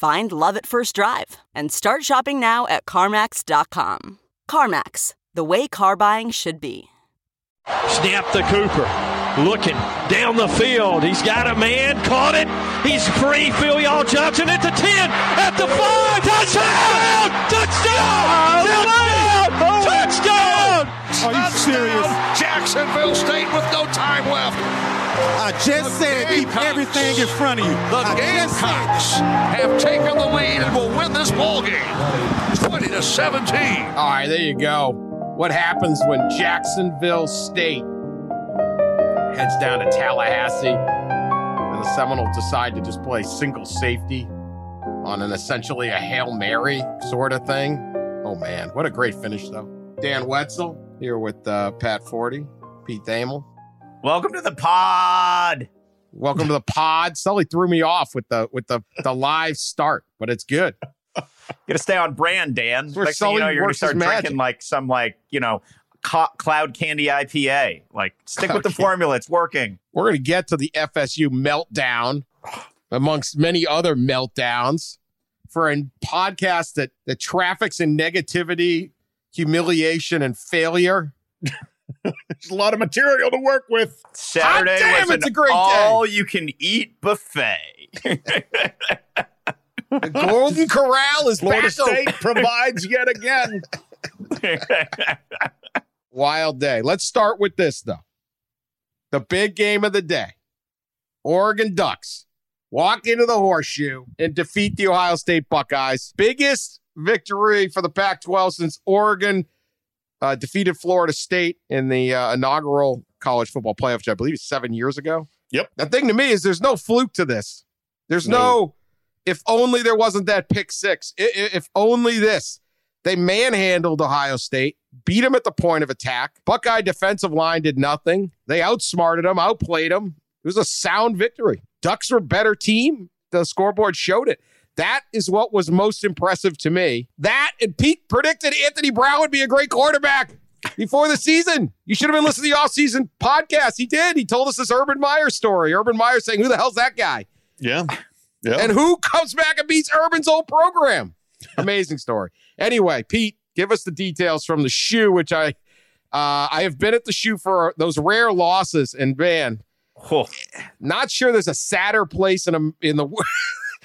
Find love at first drive and start shopping now at CarMax.com. CarMax, the way car buying should be. Snap the Cooper. Looking down the field. He's got a man. Caught it. He's free. Philyaw-Johnson at the 10. At the 5. Touchdown! Touchdown! Touchdown! Touchdown! Oh, Are you serious? Jacksonville State with no time left. I just The said keep everything in front of you. The I Gamecocks have taken the lead and will win this ball game, 20 to 17. All right, there you go. What happens when Jacksonville State heads down to Tallahassee and the Seminoles decide to just play single safety on an essentially a Hail Mary sort of thing? Oh, man. What a great finish, though. Dan Wetzel here with uh, Pat Forde, Pete Thamel. Welcome to the pod. Welcome to the pod. Sully threw me off with the with the the live start, but it's good. You got to stay on brand, Dan. where Next thing you know, you're to start drinking magic. like some like you know cloud candy IPA. Like stick with the Okay. formula; it's working. We're going to get to the FSU meltdown amongst many other meltdowns for a podcast that, that traffics in negativity, humiliation, and failure. There's a lot of material to work with. Saturday damn, was it's an a great day. all-you-can-eat buffet. The Golden Corral is Florida back open. State provides yet again. Wild day. Let's start with this, though. The big game of the day Oregon Ducks walk into the horseshoe and defeat the Ohio State Buckeyes. Biggest victory for the Pac 12 since Oregon uh, defeated Florida State in the uh, inaugural college football playoff, which I believe is seven years ago. Yep. The thing to me is there's no fluke to this. There's no, if only there wasn't that pick six. I- i- If only this. They manhandled Ohio State, beat them at the point of attack. Buckeye defensive line did nothing. They outsmarted them, outplayed them. It was a sound victory. Ducks were a better team. The scoreboard showed it. That is what was most impressive to me. That and Pete predicted Anthony Brown would be a great quarterback before the season. You should have been listening to the offseason podcast. He did. He told us this Urban Meyer story. Urban Meyer saying, Who the hell's that guy? Yeah. Yeah. And who comes back and beats Urban's old program? Amazing story. Anyway, Pete, give us the details from the shoe, which I uh, I have been at the shoe for those rare losses, and man, Oh, not sure there's a sadder place in a, in the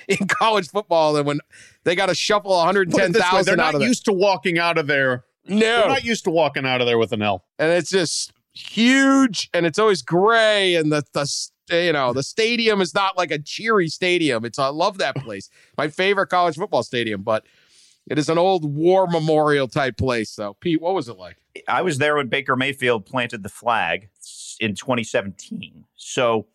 in college football than when they got to shuffle Put it this way, 110,000 They're out not of there. used to walking out of there. No. They're No, not used to walking out of there with an L. and it's just huge, and it's always gray, and the the you know the stadium is not like a cheery stadium. It's I love that place, my favorite college football stadium, but it is an old war memorial type place. So, Pete, what was it like? I was there when Baker Mayfield planted the flag in 2017. So,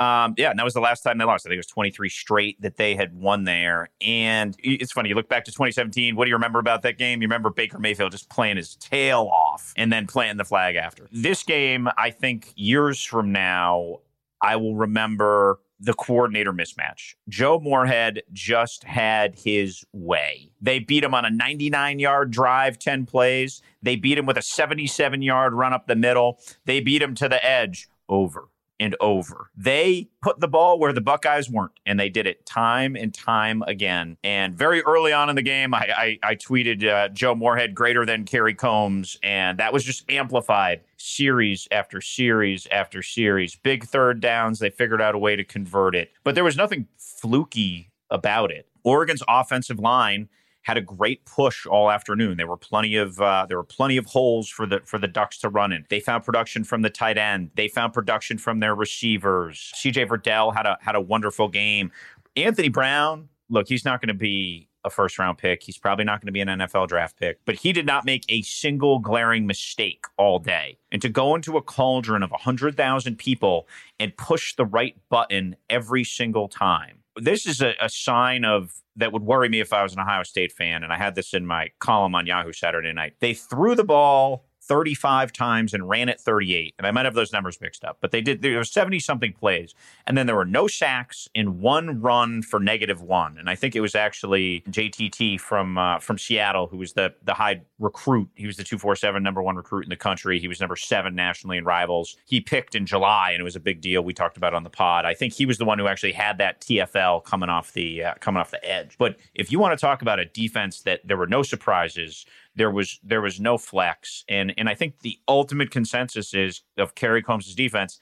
um, yeah, and that was the last time they lost. I think it was 23 straight that they had won there. And it's funny, you look back to 2017. What do you remember about that game? You remember Baker Mayfield just playing his tail off and then planting the flag after. This game, I think years from now, I will remember the coordinator mismatch. Joe Moorhead just had his way. They beat him on a 99 yard drive, 10 plays. They beat him with a 77 yard run up the middle. They beat him to the edge over and over. They put the ball where the Buckeyes weren't, and they did it time and time again. And very early on in the game, I, I, I tweeted uh, Joe Moorhead greater than Kerry Coombs, and that was just amplified series after series after series. Big third downs, they figured out a way to convert it, but there was nothing fluky about it. Oregon's offensive line had a great push all afternoon. There were plenty of uh, there were plenty of holes for the for the Ducks to run in. They found production from the tight end. They found production from their receivers. CJ Verdell had a had a wonderful game. Anthony Brown, look, he's not going to be a first round pick. He's probably not going to be an NFL draft pick, but he did not make a single glaring mistake all day. And to go into a cauldron of 100,000 people and push the right button every single time. This is a, a, sign of that would worry me if I was an Ohio State fan. And I had this in my column on Yahoo Saturday night. They threw the ball 35 times and ran it 38. And I might have those numbers mixed up, but they did. There were 70 something plays. And then there were no sacks in one run for negative one. And I think it was actually JTT from uh, from Seattle, who was the, the high recruit. He was the 247 number one recruit in the country. He was number seven nationally in rivals. He picked in July, and it was a big deal. We talked about on the pod. I think he was the one who actually had that TFL coming off the uh, coming off the edge. But if you want to talk about a defense that there were no surprises, there was there was no flex, and and I think the ultimate consensus is of Kerry Coombs' defense.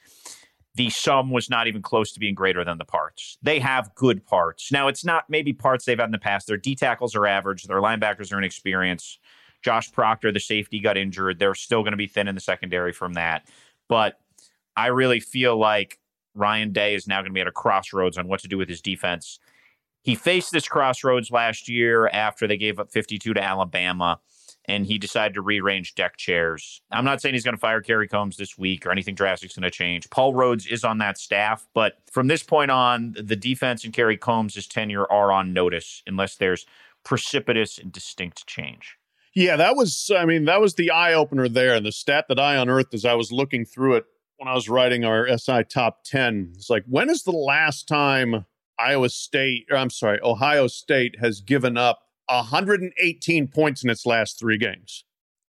The sum was not even close to being greater than the parts. They have good parts. Now, it's not maybe parts they've had in the past. Their D tackles are average. Their linebackers are inexperienced. Josh Proctor, the safety, got injured. They're still going to be thin in the secondary from that. But I really feel like Ryan Day is now going to be at a crossroads on what to do with his defense. He faced this crossroads last year after they gave up 52 to Alabama and he decided to rearrange deck chairs. I'm not saying he's going to fire Kerry Coombs this week or anything drastic's going to change. Paul Rhoads is on that staff, but from this point on, the defense and Kerry Coombs' tenure are on notice unless there's precipitous and distinct change. Yeah, that was, I mean, that was the eye opener there. And the stat that I unearthed as I was looking through it when I was writing our SI top 10, it's like, when is the last time Iowa State, or I'm sorry, Ohio State has given up 118 points in its last three games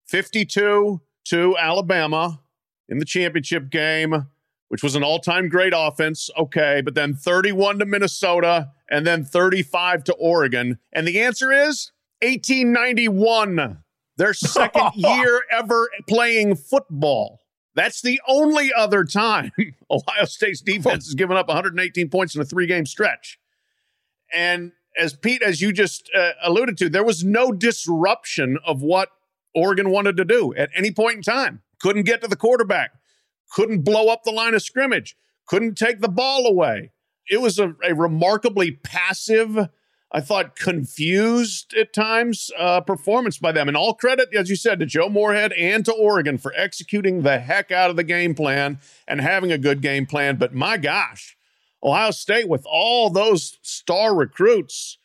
52 to Alabama in the championship game, which was an all time great offense. Okay. But then 31 to Minnesota and then 35 to Oregon. And the answer is 1891, their second year ever playing football. That's the only other time Ohio State's defense has given up 118 points in a three game stretch. And as Pete, as you just uh, alluded to, there was no disruption of what Oregon wanted to do at any point in time. Couldn't get to the quarterback, couldn't blow up the line of scrimmage, couldn't take the ball away. It was a, a remarkably passive, I thought, confused at times uh, performance by them. And all credit, as you said, to Joe Moorhead and to Oregon for executing the heck out of the game plan and having a good game plan. But my gosh, Ohio State with all those star recruits,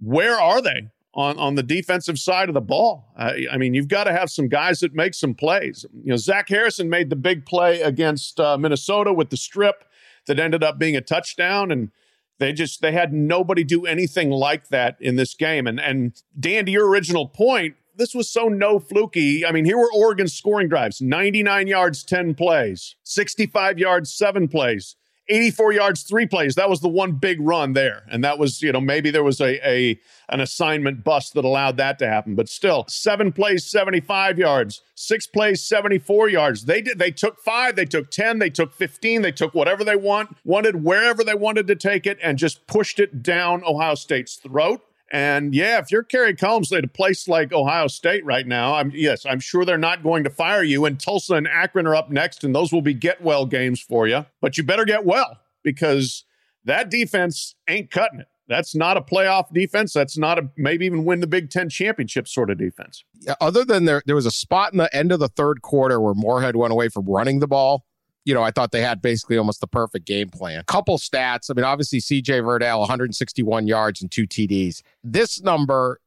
where are they on, on the defensive side of the ball? I, I mean, you've got to have some guys that make some plays. You know, Zach Harrison made the big play against uh, Minnesota with the strip that ended up being a touchdown, and they just they had nobody do anything like that in this game. And and Dan, to your original point, this was so no fluky. I mean, here were Oregon scoring drives 99 yards, 10 plays, 65 yards, seven plays. 84 yards, three plays. That was the one big run there. And that was, you know, maybe there was a, a an assignment bust that allowed that to happen. But still, seven plays, 75 yards, six plays, 74 yards. They did they took five, they took 10, they took 15, they took whatever they want, wanted wherever they wanted to take it, and just pushed it down Ohio State's throat. And yeah, if you're Kerry Coombs at a place like Ohio State right now, I'm yes, I'm sure they're not going to fire you. And Tulsa and Akron are up next, and those will be get well games for you. But you better get well because that defense ain't cutting it. That's not a playoff defense. That's not a maybe even win the Big Ten championship sort of defense. Yeah, other than there, there was a spot in the end of the third quarter where Moorhead went away from running the ball you know, I thought they had basically almost the perfect game plan. A couple stats. I mean, obviously, CJ Verdell, 161 yards and two TDs. This number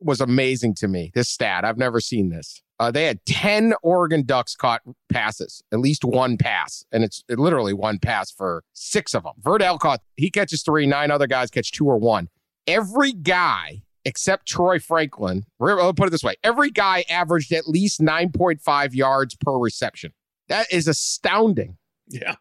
was amazing to me. This stat, I've never seen this. Uh, they had 10 Oregon Ducks caught passes, at least one pass. And it's literally one pass for six of them. Verdell caught, he catches three, nine other guys catch two or one. Every guy except Troy Franklin, I'll put it this way every guy averaged at least 9.5 yards per reception. That is astounding. Yeah.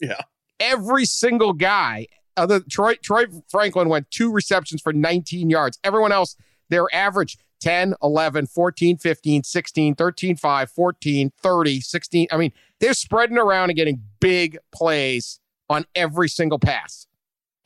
Yeah. Every single guy, other Troy Troy Franklin went two receptions for 19 yards. Everyone else, their average 10, 11, 14, 15, 16, 13, 5, 14, 30, 16. I mean, they're spreading around and getting big plays on every single pass.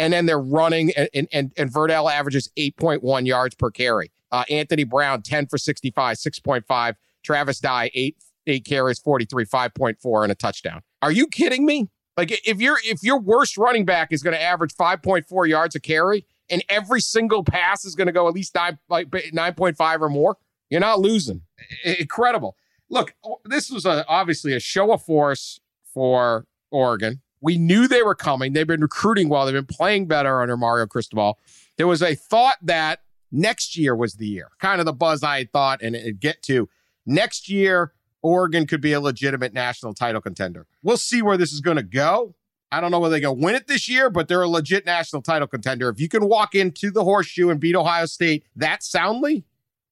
and then they're running, and, and, and, Verdell averages 8.1 yards per carry. Uh, Anthony Brown, 10 for 65, 6.5. Travis Dye, 8, eight carries, 43, 5.4, and a touchdown. Are you kidding me? Like if your if your worst running back is going to average 5.4 yards a carry and every single pass is going to go at least nine like 9.5 or more, you're not losing. Incredible. Look, this was a, obviously a show of force for Oregon. We knew they were coming. They've been recruiting well. They've been playing better under Mario Cristobal. There was a thought that next year was the year, kind of the buzz I had thought, and it get to next year. Oregon could be a legitimate national title contender. We'll see where this is going to go. I don't know whether they're going to win it this year, but they're a legit national title contender. If you can walk into the horseshoe and beat Ohio State that soundly,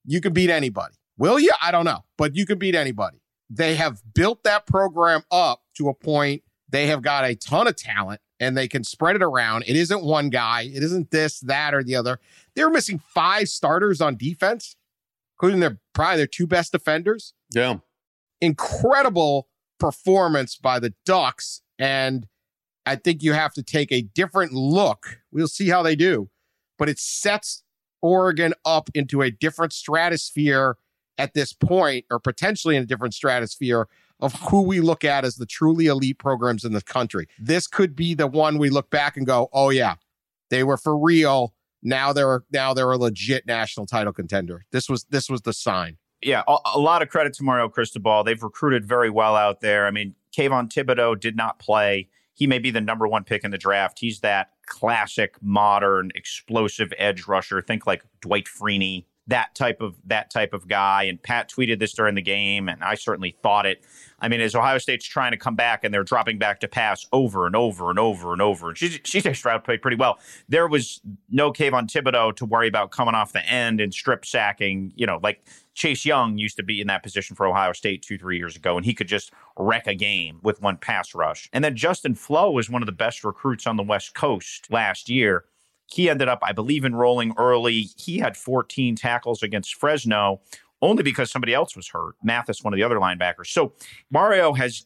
you can beat anybody. Will you? I don't know, but you can beat anybody. They have built that program up to a point. They have got a ton of talent and they can spread it around. It isn't one guy, it isn't this, that, or the other. They're missing five starters on defense, including their probably their two best defenders. Yeah. Incredible performance by the Ducks. And I think you have to take a different look. We'll see how they do, but it sets Oregon up into a different stratosphere at this point, or potentially in a different stratosphere of who we look at as the truly elite programs in the country. This could be the one we look back and go, "Oh yeah, they were for real." Now they're now they're a legit national title contender. This was this was the sign. Yeah, a, a lot of credit to Mario Cristobal. They've recruited very well out there. I mean, Kayvon Thibodeaux did not play. He may be the number one pick in the draft. He's that classic, modern, explosive edge rusher. Think like Dwight Freeney, that type of that type of guy. And Pat tweeted this during the game, and I certainly thought it. I mean, as Ohio State's trying to come back and they're dropping back to pass over and over and over and over, and CJ Stroud played pretty well. There was no Kayvon Thibodeaux to worry about coming off the end and strip sacking. You know, like Chase Young used to be in that position for Ohio State two, three years ago, and he could just wreck a game with one pass rush. And then Justin Flowe was one of the best recruits on the West Coast last year. He ended up, I believe, enrolling early. He had 14 tackles against Fresno only because somebody else was hurt. Mathis, one of the other linebackers. So Mario has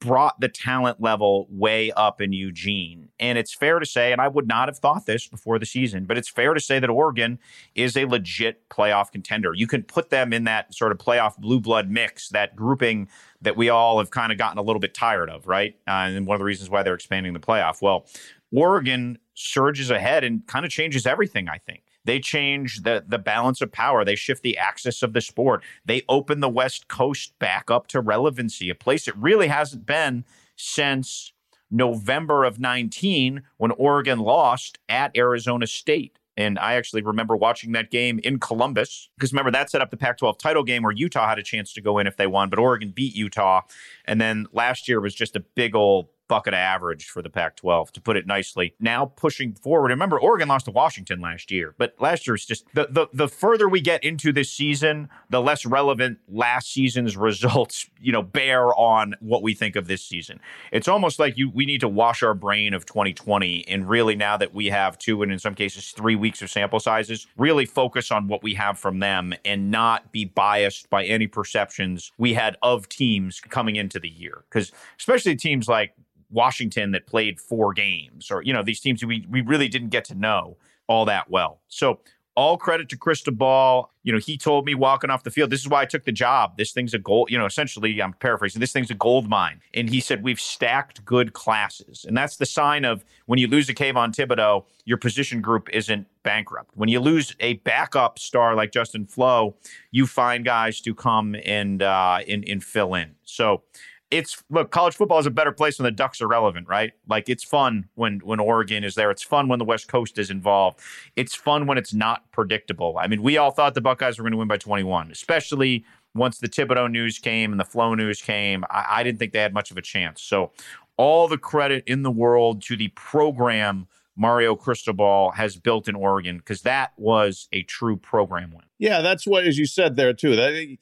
brought the talent level way up in Eugene. And it's fair to say, and I would not have thought this before the season, but it's fair to say that Oregon is a legit playoff contender. You can put them in that sort of playoff blue blood mix, that grouping that we all have kind of gotten a little bit tired of, right? Uh, and one of the reasons why they're expanding the playoff. Well, Oregon surges ahead and kind of changes everything, I think. They change the the balance of power. They shift the axis of the sport. They open the West Coast back up to relevancy, a place it really hasn't been since November of 19 when Oregon lost at Arizona State. And I actually remember watching that game in Columbus because remember that set up the Pac 12 title game where Utah had a chance to go in if they won, but Oregon beat Utah. And then last year was just a big old bucket of average for the Pac 12, to put it nicely. Now pushing forward, remember, Oregon lost to Washington last year, but last year is just the, the, the further we get into this season, the less relevant last season's results, you know, bear on what we think of this season. It's almost like you we need to wash our brain of 2020 and really now that we have two and in some cases three weeks of sample sizes, really focus on what we have from them and not be biased by any perceptions we had of teams coming into the year. Because especially teams like Washington that played four games, or you know these teams we we really didn't get to know all that well. So all credit to Cristobal. You know, he told me walking off the field, this is why I took the job. This thing's a gold, you know, essentially, I'm paraphrasing, this thing's a gold mine. And he said, we've stacked good classes. And that's the sign of when you lose a Kayvon Thibodeaux, your position group isn't bankrupt. When you lose a backup star like Justin Flowe, you find guys to come and, uh, and, and fill in. So it's look, college football is a better place when the Ducks are relevant, right? Like it's fun when when Oregon is there. It's fun when the West Coast is involved. It's fun when it's not predictable. I mean, we all thought the Buckeyes were going to win by 21, especially once the Thibodeaux news came and the Flowe news came. I, I didn't think they had much of a chance. So, all the credit in the world to the program Mario Cristobal has built in Oregon because that was a true program win. Yeah, that's what, as you said there too. That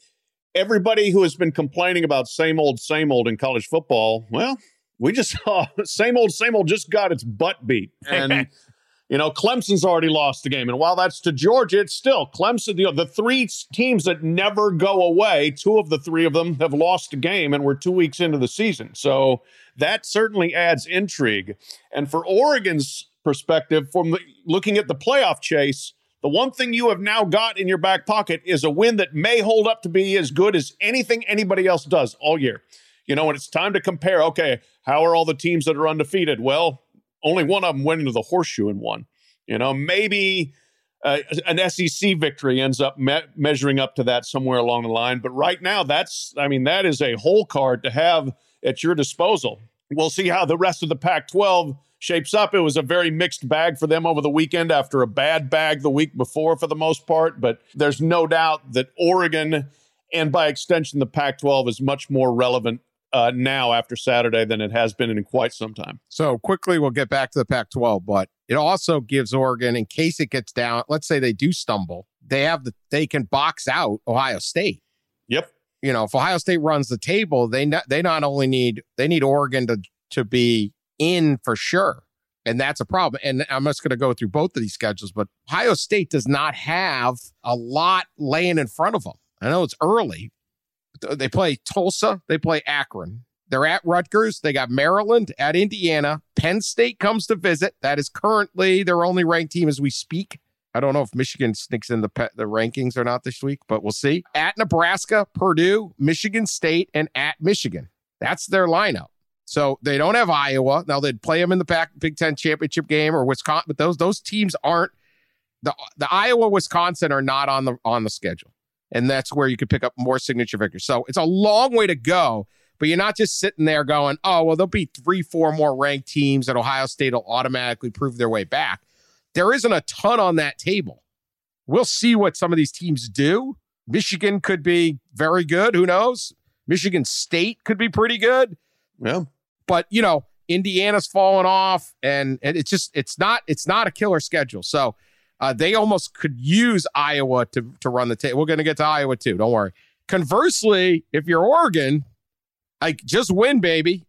everybody who has been complaining about same old, same old in college football, well, we just saw same old, same old just got its butt beat. And, you know, Clemson's already lost the game. And while that's to Georgia, it's still Clemson, you know, the three teams that never go away, two of the three of them have lost a game and we're two weeks into the season. So that certainly adds intrigue. And for Oregon's perspective, from the, looking at the playoff chase, the one thing you have now got in your back pocket is a win that may hold up to be as good as anything anybody else does all year. You know, when it's time to compare, okay, how are all the teams that are undefeated? Well, only one of them went into the horseshoe and won. You know, maybe uh, an SEC victory ends up me- measuring up to that somewhere along the line. But right now, that's, I mean, that is a whole card to have at your disposal. We'll see how the rest of the Pac 12 shapes up. It was a very mixed bag for them over the weekend after a bad bag the week before, for the most part. But there's no doubt that Oregon and by extension, the Pac 12 is much more relevant uh, now after Saturday than it has been in quite some time. So quickly, we'll get back to the Pac 12, but it also gives Oregon, in case it gets down, let's say they do stumble, they have the, they can box out Ohio State. Yep. You know, if Ohio State runs the table, they not, they not only need, they need Oregon to, to be in for sure. And that's a problem. And I'm just going to go through both of these schedules, but Ohio State does not have a lot laying in front of them. I know it's early, they play Tulsa, they play Akron. They're at Rutgers. They got Maryland at Indiana. Penn State comes to visit. That is currently their only ranked team as we speak. I don't know if Michigan sneaks in the pe- the rankings or not this week, but we'll see. At Nebraska, Purdue, Michigan State, and at Michigan. That's their lineup. So they don't have Iowa. Now they'd play them in the Pac- Big Ten championship game or Wisconsin, but those those teams aren't the the Iowa, Wisconsin are not on the on the schedule and that's where you could pick up more signature victories. So it's a long way to go, but you're not just sitting there going, oh, well, there'll be three, four more ranked teams that Ohio State will automatically prove their way back. There isn't a ton on that table. We'll see what some of these teams do. Michigan could be very good. Who knows? Michigan State could be pretty good. Yeah. But, you know, Indiana's fallen off and, and it's just, it's not, it's not a killer schedule. So, uh, they almost could use Iowa to, to run the table. We're going to get to Iowa too. Don't worry. Conversely, if you're Oregon, like just win, baby.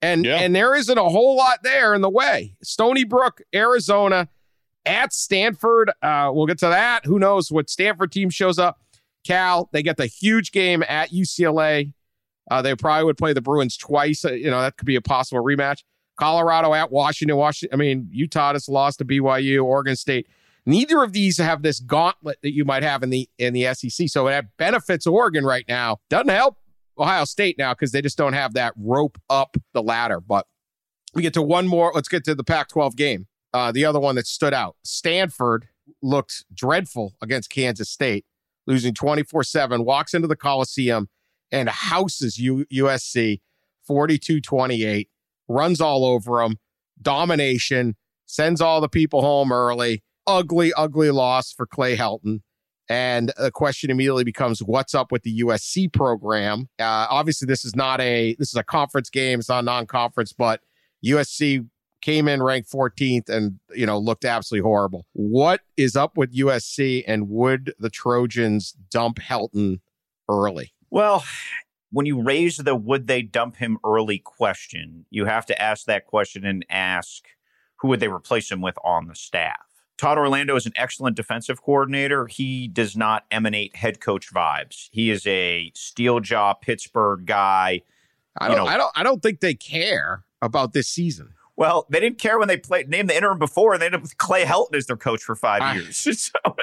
And yeah. and there isn't a whole lot there in the way. Stony Brook, Arizona, at Stanford. Uh, we'll get to that. Who knows what Stanford team shows up? Cal, they get the huge game at UCLA. Uh, they probably would play the Bruins twice. Uh, you know that could be a possible rematch. Colorado at Washington. Washington. I mean, Utah just lost to BYU. Oregon State. Neither of these have this gauntlet that you might have in the in the SEC. So that benefits Oregon right now. Doesn't help Ohio State now because they just don't have that rope up the ladder. But we get to one more. Let's get to the Pac-12 game. Uh, the other one that stood out. Stanford looked dreadful against Kansas State, losing 24-7, walks into the Coliseum and houses U- USC 42-28, runs all over them, domination, sends all the people home early ugly, ugly loss for Clay Helton. And the question immediately becomes, what's up with the USC program? Uh, obviously, this is not a this is a conference game. It's not a non-conference, but USC came in ranked 14th and you know looked absolutely horrible. What is up with USC, and would the Trojans dump Helton early? Well, when you raise the would they dump him early question, you have to ask that question and ask who would they replace him with on the staff. Todd Orlando is an excellent defensive coordinator. He does not emanate head coach vibes. He is a steel jaw Pittsburgh guy. I don't, you know, I don't I don't think they care about this season. Well, they didn't care when they played named the interim before, and they ended up with Clay Helton as their coach for five I, years. So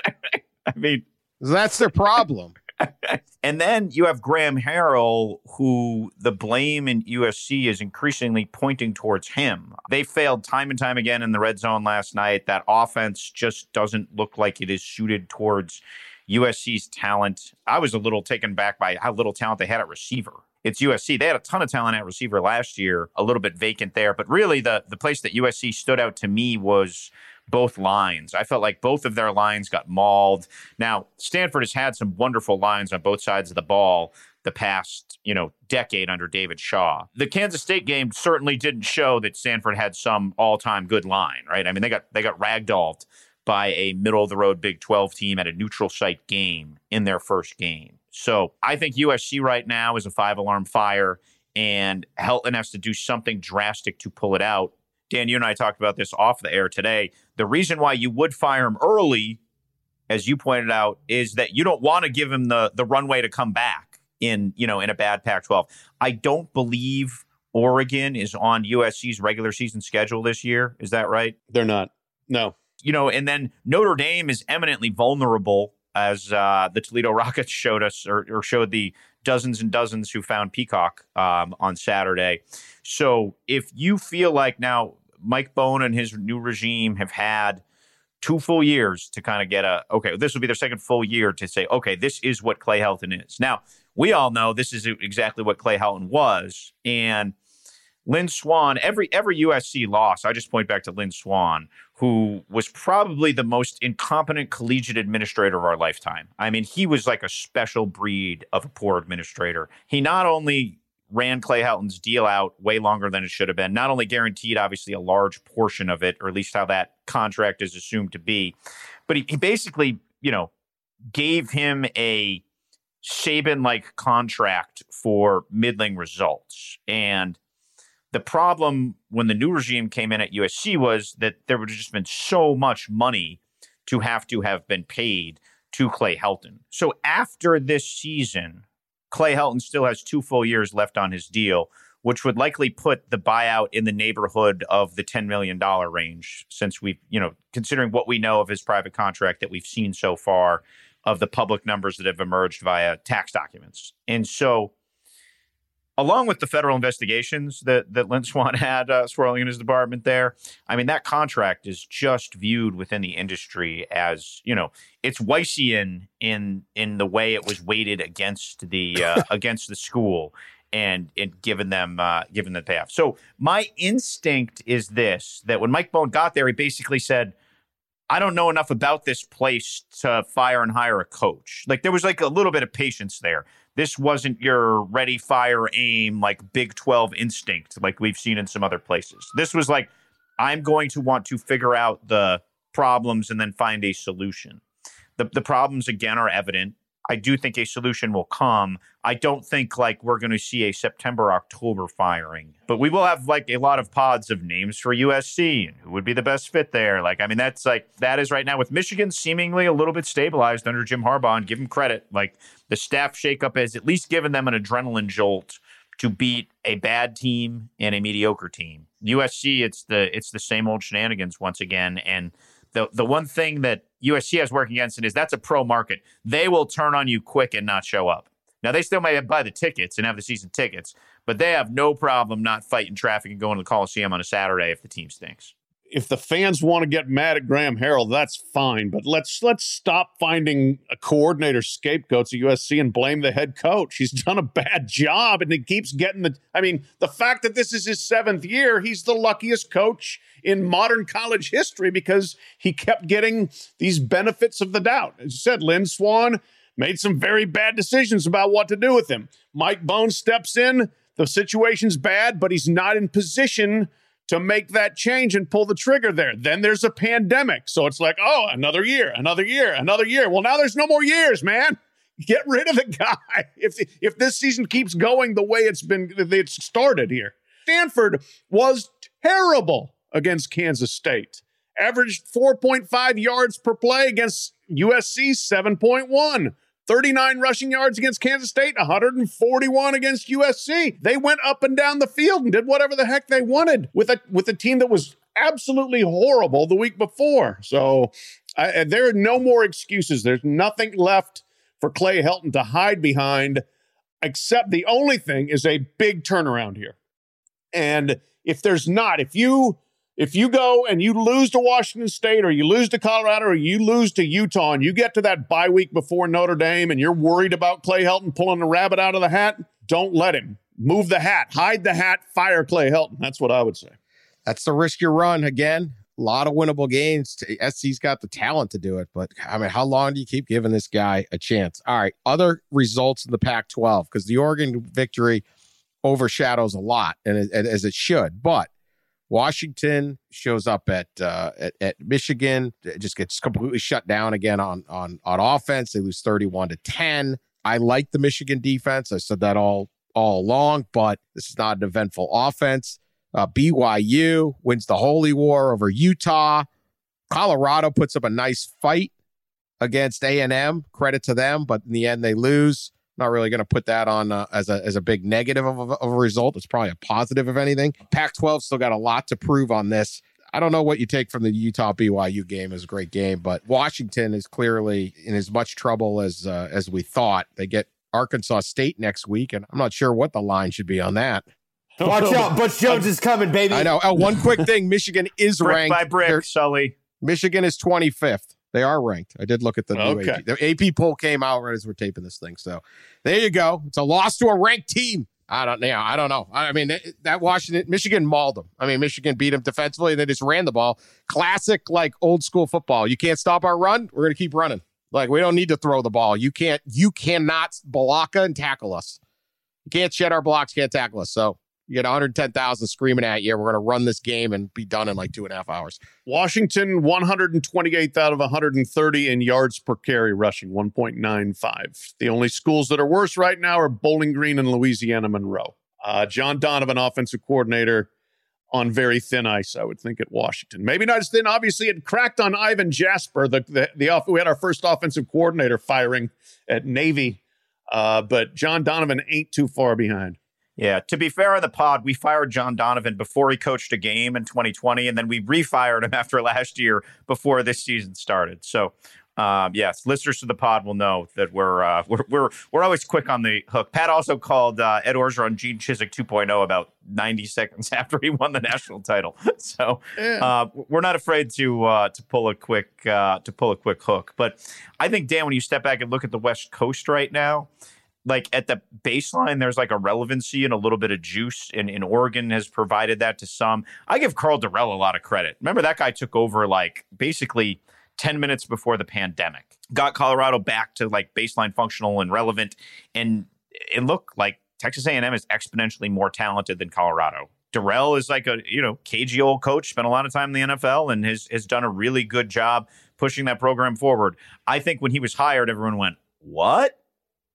I mean, that's their problem. and then you have Graham Harrell, who the blame in USC is increasingly pointing towards him. They failed time and time again in the red zone last night. That offense just doesn't look like it is suited towards USC's talent. I was a little taken back by how little talent they had at receiver. It's USC. They had a ton of talent at receiver last year, a little bit vacant there. But really, the the place that USC stood out to me was both lines. I felt like both of their lines got mauled. Now, Stanford has had some wonderful lines on both sides of the ball the past, you know, decade under David Shaw. The Kansas State game certainly didn't show that Stanford had some all-time good line, right? I mean, they got they got ragdolled by a middle of the road Big 12 team at a neutral site game in their first game. So, I think USC right now is a five alarm fire and Helton has to do something drastic to pull it out. Dan, you and I talked about this off the air today. The reason why you would fire him early, as you pointed out, is that you don't want to give him the the runway to come back in, you know, in a bad Pac-12. I don't believe Oregon is on USC's regular season schedule this year. Is that right? They're not. No. You know, and then Notre Dame is eminently vulnerable, as uh, the Toledo Rockets showed us, or, or, showed the dozens and dozens who found Peacock um, on Saturday. So if you feel like now Mike Bohn and his new regime have had two full years to kind of get a okay, this will be their second full year to say, okay, this is what Clay Helton is. Now, we all know this is exactly what Clay Helton was. And Lynn Swann, every every USC loss, I just point back to Lynn Swann, who was probably the most incompetent collegiate administrator of our lifetime. I mean, he was like a special breed of a poor administrator. He not only ran Clay Helton's deal out way longer than it should have been. Not only guaranteed, obviously, a large portion of it, or at least how that contract is assumed to be, but he, he basically, you know, gave him a Saban like contract for middling results. And the problem when the new regime came in at USC was that there would have just been so much money to have to have been paid to Clay Helton. So after this season, Clay Helton still has two full years left on his deal, which would likely put the buyout in the neighborhood of the $10 million range, since we've, you know, considering what we know of his private contract that we've seen so far of the public numbers that have emerged via tax documents. And so along with the federal investigations that that Lynn Swann had uh, swirling in his department there. I mean, that contract is just viewed within the industry as you know it's Weisian in in the way it was weighted against the uh, against the school and and given them uh, given the payoff. So my instinct is this: that when Mike Bohn got there, he basically said. I don't know enough about this place to fire and hire a coach. Like there was like a little bit of patience there this wasn't your ready, fire, aim, like Big 12 instinct, like we've seen in some other places. This was like, I'm going to want to figure out the problems and then find a solution. The, the problems, again, are evident. I do think a solution will come. I don't think like we're going to see a September October firing, but we will have like a lot of pods of names for USC and who would be the best fit there. Like I mean that's like that is right now with Michigan seemingly a little bit stabilized under Jim Harbaugh and give him credit. Like the staff shakeup has at least given them an adrenaline jolt to beat a bad team and a mediocre team. USC it's the it's the same old shenanigans once again and the the one thing that USC has working against it is that's a pro market. They will turn on you quick and not show up. Now they still may buy the tickets and have the season tickets, but they have no problem not fighting traffic and going to the Coliseum on a Saturday if the team stinks if the fans want to get mad at Graham Harrell, that's fine. But let's let's stop finding a coordinator scapegoats at USC and blame the head coach. He's done a bad job, and he keeps getting the. I mean, the fact that this is his seventh year, he's the luckiest coach in modern college history because he kept getting these benefits of the doubt. As you said, Lynn Swann made some very bad decisions about what to do with him. Mike Bohn steps in. The situation's bad, but he's not in position to make that change and pull the trigger there. Then there's a pandemic. So it's like, oh, another year, another year, another year. Well, now there's no more years, man. Get rid of the guy. If if this season keeps going the way it's been it's started here. Stanford was terrible against Kansas State. Averaged 4.5 yards per play against USC 7.1. 39 rushing yards against Kansas State, 141 against USC. They went up and down the field and did whatever the heck they wanted with a with a team that was absolutely horrible the week before. So I, there are no more excuses. There's nothing left for Clay Helton to hide behind, except the only thing is a big turnaround here. And if there's not, if you if you go and you lose to Washington State or you lose to Colorado or you lose to Utah and you get to that bye week before Notre Dame and you're worried about Clay Helton pulling a rabbit out of the hat, don't let him. Move the hat, hide the hat, fire Clay Helton. That's what I would say. That's the risk you run. Again, a lot of winnable games. SC's got the talent to do it, but I mean, how long do you keep giving this guy a chance? All right, other results in the Pac 12, because the Oregon victory overshadows a lot, and as it should, but Washington shows up at, uh, at, at Michigan, it just gets completely shut down again on on on offense. They lose thirty one to ten. I like the Michigan defense. I said that all all along, but this is not an eventful offense. Uh, BYU wins the Holy War over Utah. Colorado puts up a nice fight against A and M. Credit to them, but in the end they lose. Not really going to put that on uh, as a as a big negative of, of, of a result. It's probably a positive of anything. Pac-12 still got a lot to prove on this. I don't know what you take from the Utah BYU game. is a great game, but Washington is clearly in as much trouble as uh, as we thought. They get Arkansas State next week, and I'm not sure what the line should be on that. Watch out, Butch Jones is coming, baby. I know. Oh, one quick thing: Michigan is brick ranked by brick, They're- Sully. Michigan is 25th. They are ranked. I did look at the new Okay. AP. The AP poll came out right as we're taping this thing. So there you go. It's a loss to a ranked team. I don't know. I don't know. I mean, that- that Washington, Michigan mauled them. I mean, Michigan beat them defensively. And they just ran the ball. Classic, like old school football. You can't stop our run. We're going to keep running. Like we don't need to throw the ball. You can't. You cannot block and tackle us. You can't shed our blocks. Can't tackle us. So you get 110,000 screaming at you. We're going to run this game and be done in like two and a half hours. Washington, 128th out of 130 in yards per carry rushing, 1.95. The only schools that are worse right now are Bowling Green and Louisiana Monroe. Uh, John Donovan, offensive coordinator, on very thin ice, I would think, at Washington. Maybe not as thin. Obviously, it cracked on Ivan Jasper. The, the, the off, we had our first offensive coordinator firing at Navy, uh, but John Donovan ain't too far behind. Yeah, to be fair on the pod, we fired John Donovan before he coached a game in 2020, and then we refired him after last year before this season started. So, um, yes, listeners to the pod will know that we're uh, we're we're we're always quick on the hook. Pat also called uh, Ed Orgeron Gene Chizik 2.0 about 90 seconds after he won the national title. So uh, we're not afraid to uh, to pull a quick uh, to pull a quick hook. But I think Dan, when you step back and look at the West Coast right now, like at the baseline, there's like a relevancy and a little bit of juice, and, and Oregon has provided that to some. I give Karl Dorrell a lot of credit. Remember that guy took over like basically 10 minutes before the pandemic, got Colorado back to like baseline functional and relevant, and and look like Texas A&M is exponentially more talented than Colorado. Dorrell is like a you know cagey old coach, spent a lot of time in the NFL, and has has done a really good job pushing that program forward. I think when he was hired, everyone went, "What?"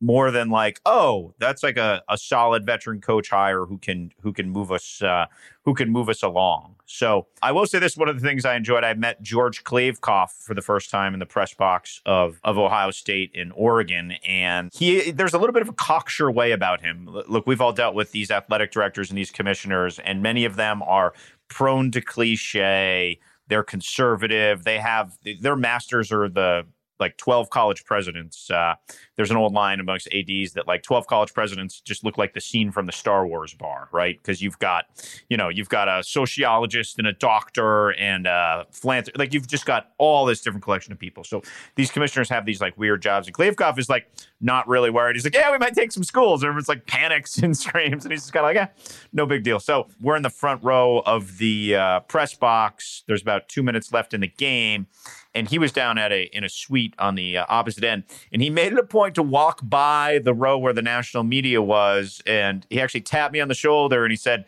More than like, oh, that's like a, a solid veteran coach hire who can who can move us uh, who can move us along. So I will say this: one of the things I enjoyed, I met George Kliavkoff for the first time in the press box of of Ohio State in Oregon, and he there's a little bit of a cocksure way about him. Look, we've all dealt with these athletic directors and these commissioners, and many of them are prone to cliche. They're conservative. They have their masters are the like 12 college presidents. Uh, there's an old line amongst ADs that like 12 college presidents just look like the scene from the Star Wars bar, right? Because you've got, you know, you've got a sociologist and a doctor and a philanthropist. Like you've just got all this different collection of people. So these commissioners have these like weird jobs. And Kliavkoff is like not really worried. He's like, yeah, we might take some schools. Everyone's like panics and screams. And he's just kind of like, yeah, no big deal. So we're in the front row of the uh, press box. There's about two minutes left in the game and he was down at a in a suite on the uh, opposite end. And he made it a point to walk by the row where the national media was and he actually tapped me on the shoulder and he said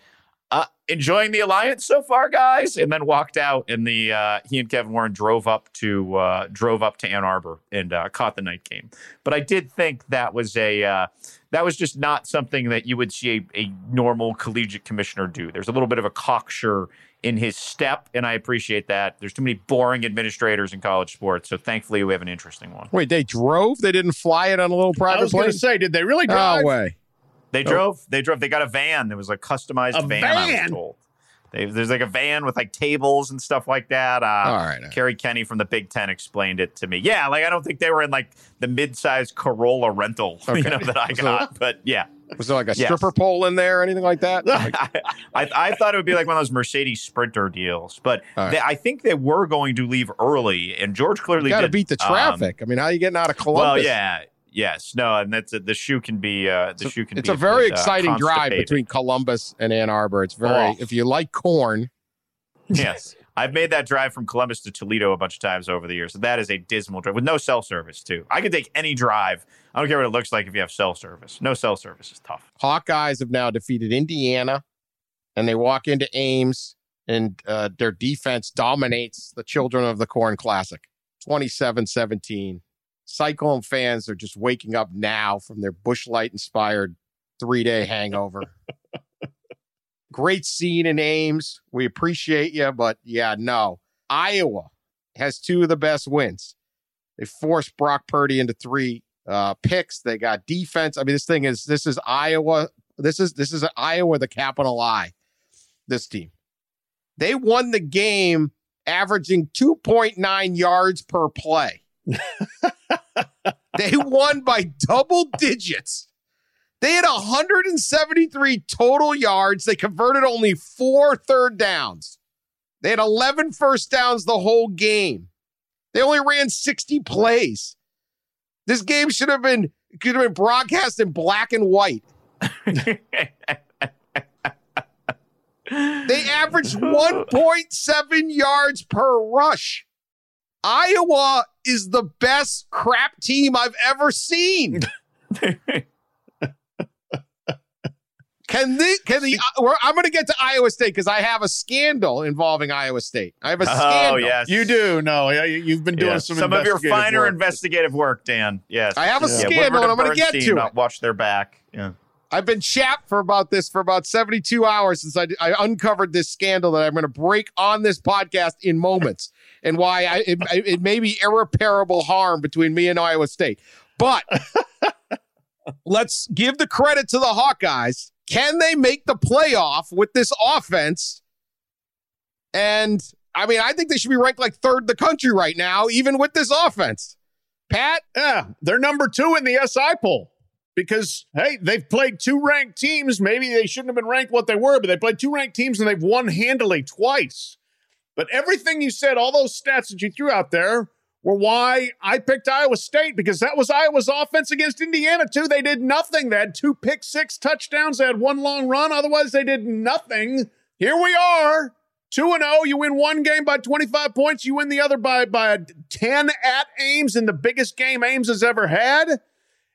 uh, enjoying the alliance so far guys? And then walked out and the uh, he and kevin warren drove up to uh, drove up to ann arbor and uh, caught the night game. But i did think that was a uh, that was just not something that you would see a, a normal collegiate commissioner do. There's a little bit of a cocksure in his step, and I appreciate that. There's too many boring administrators in college sports, so thankfully we have an interesting one. Wait, they drove? They didn't fly it on a little private I was going to say, did they really drive? No way. They drove. They drove. They got a van. There was a customized A van. I was told. They, there's like a van with like tables and stuff like that. Uh, All right. Kerry Kenny from the Big Ten explained it to me. Yeah, like I don't think they were in like the mid-sized Corolla rental, you know, that I So- got. But yeah, Was there like a Yes. stripper pole in there or anything like that? Like, I, I thought it would be like one of those Mercedes Sprinter deals, but right. they, I think they were going to leave early, and George clearly got to beat the um, traffic. I mean, how are you getting out of Columbus? Well, yeah, yes, no, and that's the shoe can be uh, the shoe can. Be. It's a very bit, uh, exciting drive between Columbus and Ann Arbor. It's very, Oh. if you like corn, yes. I've made that drive from Columbus to Toledo a bunch of times over the years. So that is a dismal drive with no cell service too. I could take any drive. I don't care what it looks like if you have cell service. No cell service is tough. Hawkeyes have now defeated Indiana and they walk into Ames and uh, their defense dominates the Children of the Corn Classic 27 17. Cyclone fans are just waking up now from their Busch Light inspired three day hangover. Great scene in Ames. We appreciate you, but yeah, no. Iowa has two of the best wins. They forced Brock Purdy into three uh, picks. They got defense. I mean, this thing is this is Iowa. This is this is Iowa, the capital I. This team, they won the game averaging 2.9 yards per play. they won by double digits. They had 173 total yards. They converted only four third downs. They had 11 first downs the whole game. They only ran 60 plays. This game should have been could have been broadcast in black and white. they averaged 1.7 yards per rush. Iowa is the best crap team I've ever seen. Can the can the uh, I'm going to get to Iowa State because I have a scandal involving Iowa State. I have a scandal. Oh yes, You do. No, you- you've been doing Yeah. some some of your finer work. investigative work, Dan. Yes, I have a Yeah, scandal, Woodward and I'm gonna get to it. Watch their back. Yeah. I've been chapped for about this for about 72 hours since I, I uncovered this scandal that I'm going to break on this podcast in moments and why I, it, it may be irreparable harm between me and Iowa State. But let's give the credit to the Hawkeyes. Can they make the playoff with this offense? And I mean, I think they should be ranked like third in the country right now, even with this offense. Pat, Yeah, they're number two in the SI poll because hey, they've played two ranked teams. Maybe they shouldn't have been ranked what they were, but they played two ranked teams and they've won handily twice. But everything you said, all those stats that you threw out there, were why I picked Iowa State because that was Iowa's offense against Indiana too. They did nothing. They had two pick six touchdowns. They had one long run. Otherwise, they did nothing. Here we are. 2 and 0, you win one game by 25 points, you win the other by by 10 at Ames in the biggest game Ames has ever had.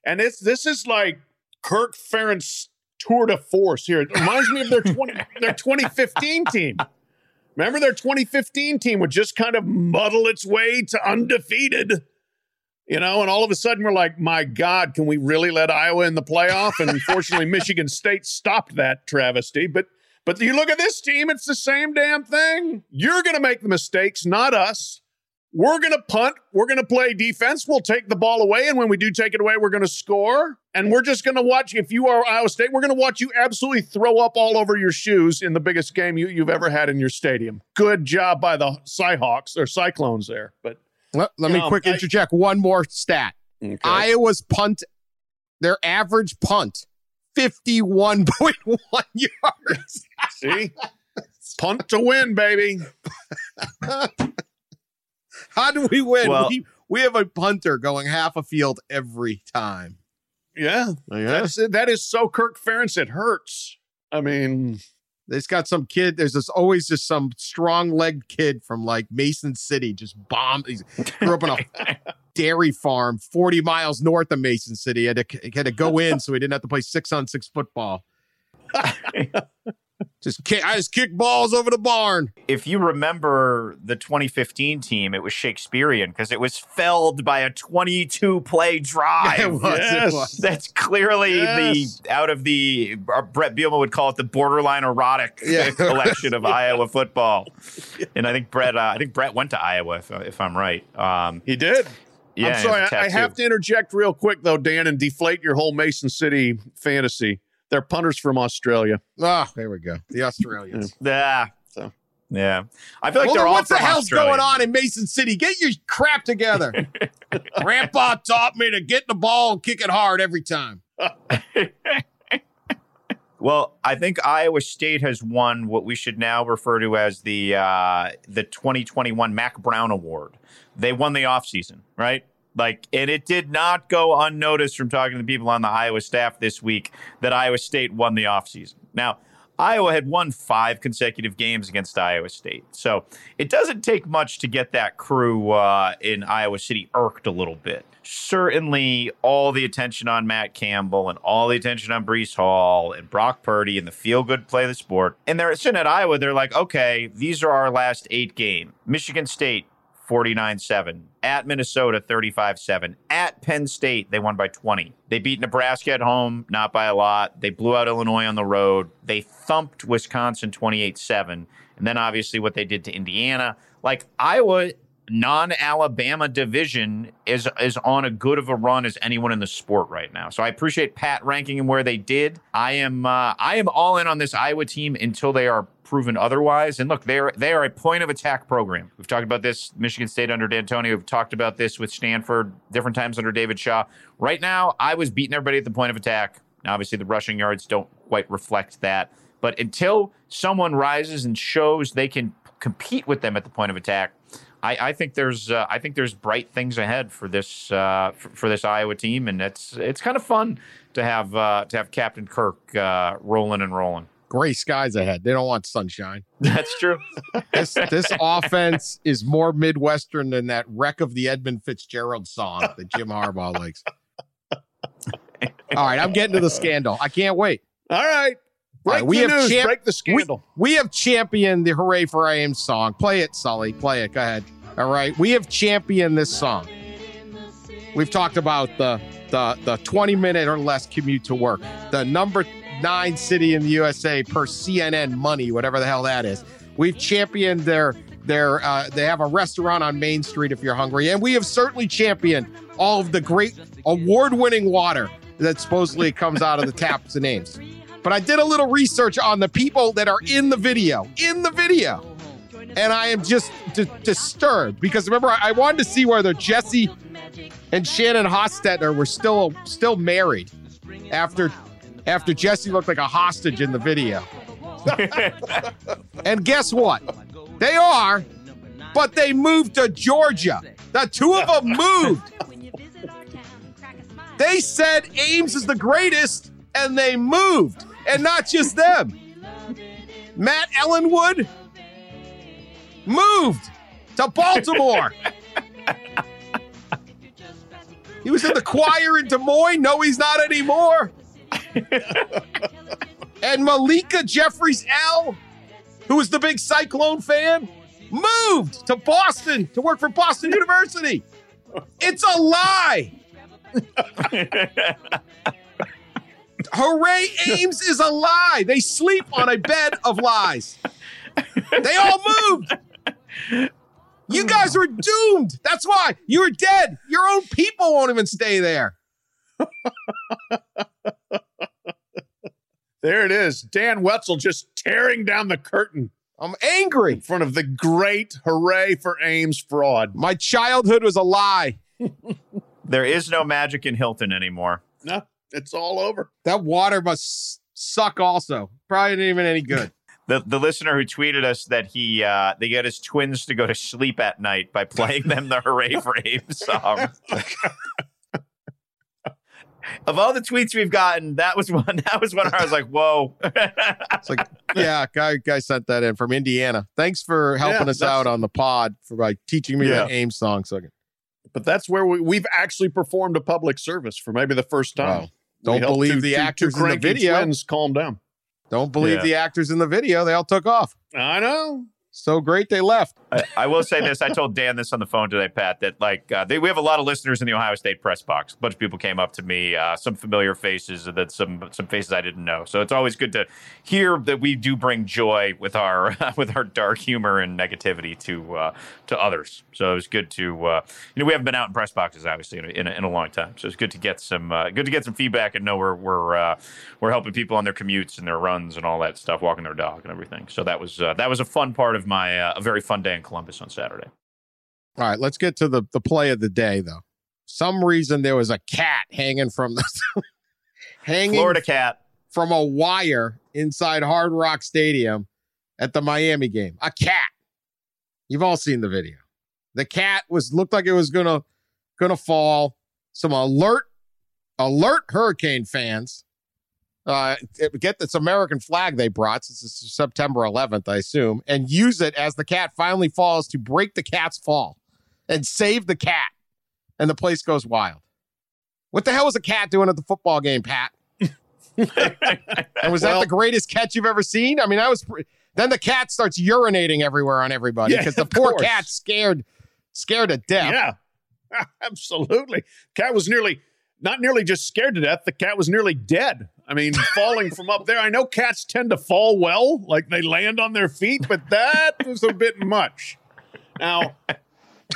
And it's this is like Kirk Ferentz tour de force here. It reminds me of their 20 their 2015 team. Remember their 2015 team would just kind of muddle its way to undefeated. You know, and all of a sudden we're like, my God, can we really let Iowa in the playoff? And unfortunately, Michigan State stopped that travesty. But but you look at this team, it's the same damn thing. You're gonna make the mistakes, not us. We're going to punt. We're going to play defense. We'll take the ball away. And when we do take it away, we're going to score. And we're just going to watch. If you are Iowa State, we're going to watch you absolutely throw up all over your shoes in the biggest game you, you've ever had in your stadium. Good job by the Cyhawks or Cyclones there. But let, let me know, quick I- interject one more stat. Iowa's punt, their average punt, 51.1 yards. see, punt to win, baby. How do we win? Well- we, we have a punter going half a field every time. Yeah, that's that is so Kirk Ferentz. It hurts. I mean, There's got some kid. There's this always just some strong legged kid from like Mason City, just bombed. He grew up on a dairy farm 40 miles north of Mason City. He had to, had to go in so he didn't have to play six on six football. just kick, I just kick balls over the barn. If you remember the 2015 team, it was Shakespearean because it was felled by a 22 play drive. It was, it Yes. was. That's clearly Yes. the out of the uh, Bret Bielema would call it the borderline erotic Yeah. collection of Iowa football. And I think Bret, uh, I think Bret went to Iowa if, if I'm right. Um, he did. yeah, I'm sorry, has a I, I have to interject real quick though, Dan, and deflate your whole Mason City fantasy. They're punters from Australia. Ah, there we go. The Australians. Yeah. So. Yeah. I feel like well, they're then all what the hell's Australia. going on in Mason City? Get your crap together. Grandpa taught me to get the ball and kick it hard every time. Well, I think Iowa State has won what we should now refer to as the uh, the 2021 Mack Brown Award. They won the offseason, right? Like, and it did not go unnoticed from talking to the people on the Iowa staff this week that Iowa State won the offseason. Now, Iowa had won five consecutive games against Iowa State. So it doesn't take much to get that crew uh, in Iowa City irked a little bit. Certainly, all the attention on Matt Campbell and all the attention on Breece Hall and Brock Purdy and the feel good play of the sport. And they're sitting at Iowa, they're like, okay, these are our last eight games. Michigan State, 49 7. At Minnesota, 35 7. At Penn State, they won by 20. They beat Nebraska at home, not by a lot. They blew out Illinois on the road. They thumped Wisconsin 28 7. And then obviously what they did to Indiana. Like Iowa non-Alabama division is is on a good of a run as anyone in the sport right now. So I appreciate Pat ranking them where they did. I am uh, I am all in on this Iowa team until they are proven otherwise. And look, they are they are a point of attack program. We've talked about this Michigan State under D'Antonio. We've talked about this with Stanford different times under David Shaw. Right now, I was beating everybody at the point of attack. Now, obviously, the rushing yards don't quite reflect that. But until someone rises and shows they can compete with them at the point of attack, I, I think there's uh, I think there's bright things ahead for this uh, for, for, this Iowa team, and it's it's kind of fun to have uh, to have Captain Kirk uh, rolling and rolling. Gray skies ahead. They don't want sunshine. That's true. this this offense is more Midwestern than that wreck of the Edmund Fitzgerald song that Jim Harbaugh likes. All right, I'm getting to the scandal. I can't wait. All right. Break right, we have news. champ- Break the scandal. We, we have championed the Hooray for Ames song. Play it, Sully. Play it. Go ahead. All right. We have championed this song. We've talked about the the the 20 minute or less commute to work. The number nine city in the USA per CNN money, whatever the hell that is. We've championed their their uh, they have a restaurant on Main Street if you're hungry, and we have certainly championed all of the great award-winning water that supposedly comes out of the taps and names. But I did a little research on the people that are in the video, in the video. And I am just d- disturbed because remember, I-, I wanted to see whether Jesse and Shannon Hostetler were still still married after after Jesse looked like a hostage in the video. and guess what? They are, but they moved to Georgia. The two of them moved. They said Ames is the greatest, and they moved. And not just them. Matt Ellenwood moved to Baltimore. he was in the choir in Des Moines. No, he's not anymore. and Malika Jeffries L, who was the big Cyclone fan, moved to Boston to work for Boston University. It's a lie. Hooray Ames is a lie. They sleep on a bed of lies. They all moved. You guys were doomed. That's why you're dead. Your own people won't even stay there. there it is. Dan Wetzel just tearing down the curtain. I'm angry in front of the great hooray for Ames fraud. My childhood was a lie. there is no magic in Hilton anymore. No, it's all over. That water must suck also. Probably not even any good. the the listener who tweeted us that he uh, they get his twins to go to sleep at night by playing them the "Hooray for Ames" song. of all the tweets we've gotten, that was one. That was one where I was like, "Whoa!" it's like, yeah, guy guy sent that in from Indiana. Thanks for helping yeah, us out on the pod for by teaching me yeah. the Ames song. So, but that's where we, we've actually performed a public service for maybe the first time. Wow. Don't believe the two, actors two in the video. Twins calm down. Don't believe yeah. the actors in the video. They all took off. I know. So great they left. I, will say this. I told Dan this on the phone today, Pat, that like uh, they, we have a lot of listeners in the Ohio State press box. A bunch of people came up to me, uh, some familiar faces, and some some faces I didn't know. So it's always good to hear that we do bring joy with our with our dark humor and negativity to uh, to others. So it was good to uh, you know we haven't been out in press boxes obviously in a, in a, in a long time. So it's good to get some uh, good to get some feedback and know we're we're uh, we're helping people on their commutes and their runs and all that stuff, walking their dog and everything. So that was that was a fun part of my a very fun day in Columbus on Saturday. All right, let's get to the the play of the day though. Some reason there was a cat hanging from the hanging Florida cat from a wire inside Hard Rock Stadium at the Miami game. A cat. You've all seen the video. The cat was looked like it was gonna gonna fall. Some alert alert hurricane fans uh, get this American flag they brought since it's September 11th, I assume, and use it as the cat finally falls to break the cat's fall and save the cat. And the place goes wild. What the hell was a cat doing at the football game, Pat? and was well, that the greatest catch you've ever seen? I mean, that was. Pre- then the cat starts urinating everywhere on everybody because yeah, the poor course. cat's scared, scared to death. Yeah, absolutely. Cat was nearly not nearly just scared to death. The cat was nearly dead. I mean, falling from up there. I know cats tend to fall well, like they land on their feet, but that was a bit much. Now,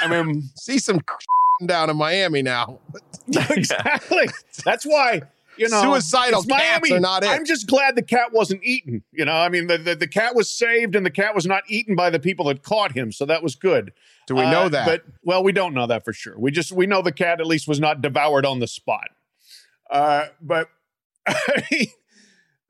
I mean, See some down in Miami now. exactly. That's why you know suicidal cats Miami. are not it. I'm just glad the cat wasn't eaten. You know, I mean, the, the the cat was saved, and the cat was not eaten by the people that caught him, so that was good. Do we know Uh, that? But well, we don't know that for sure. We just we know the cat at least was not devoured on the spot. Uh, but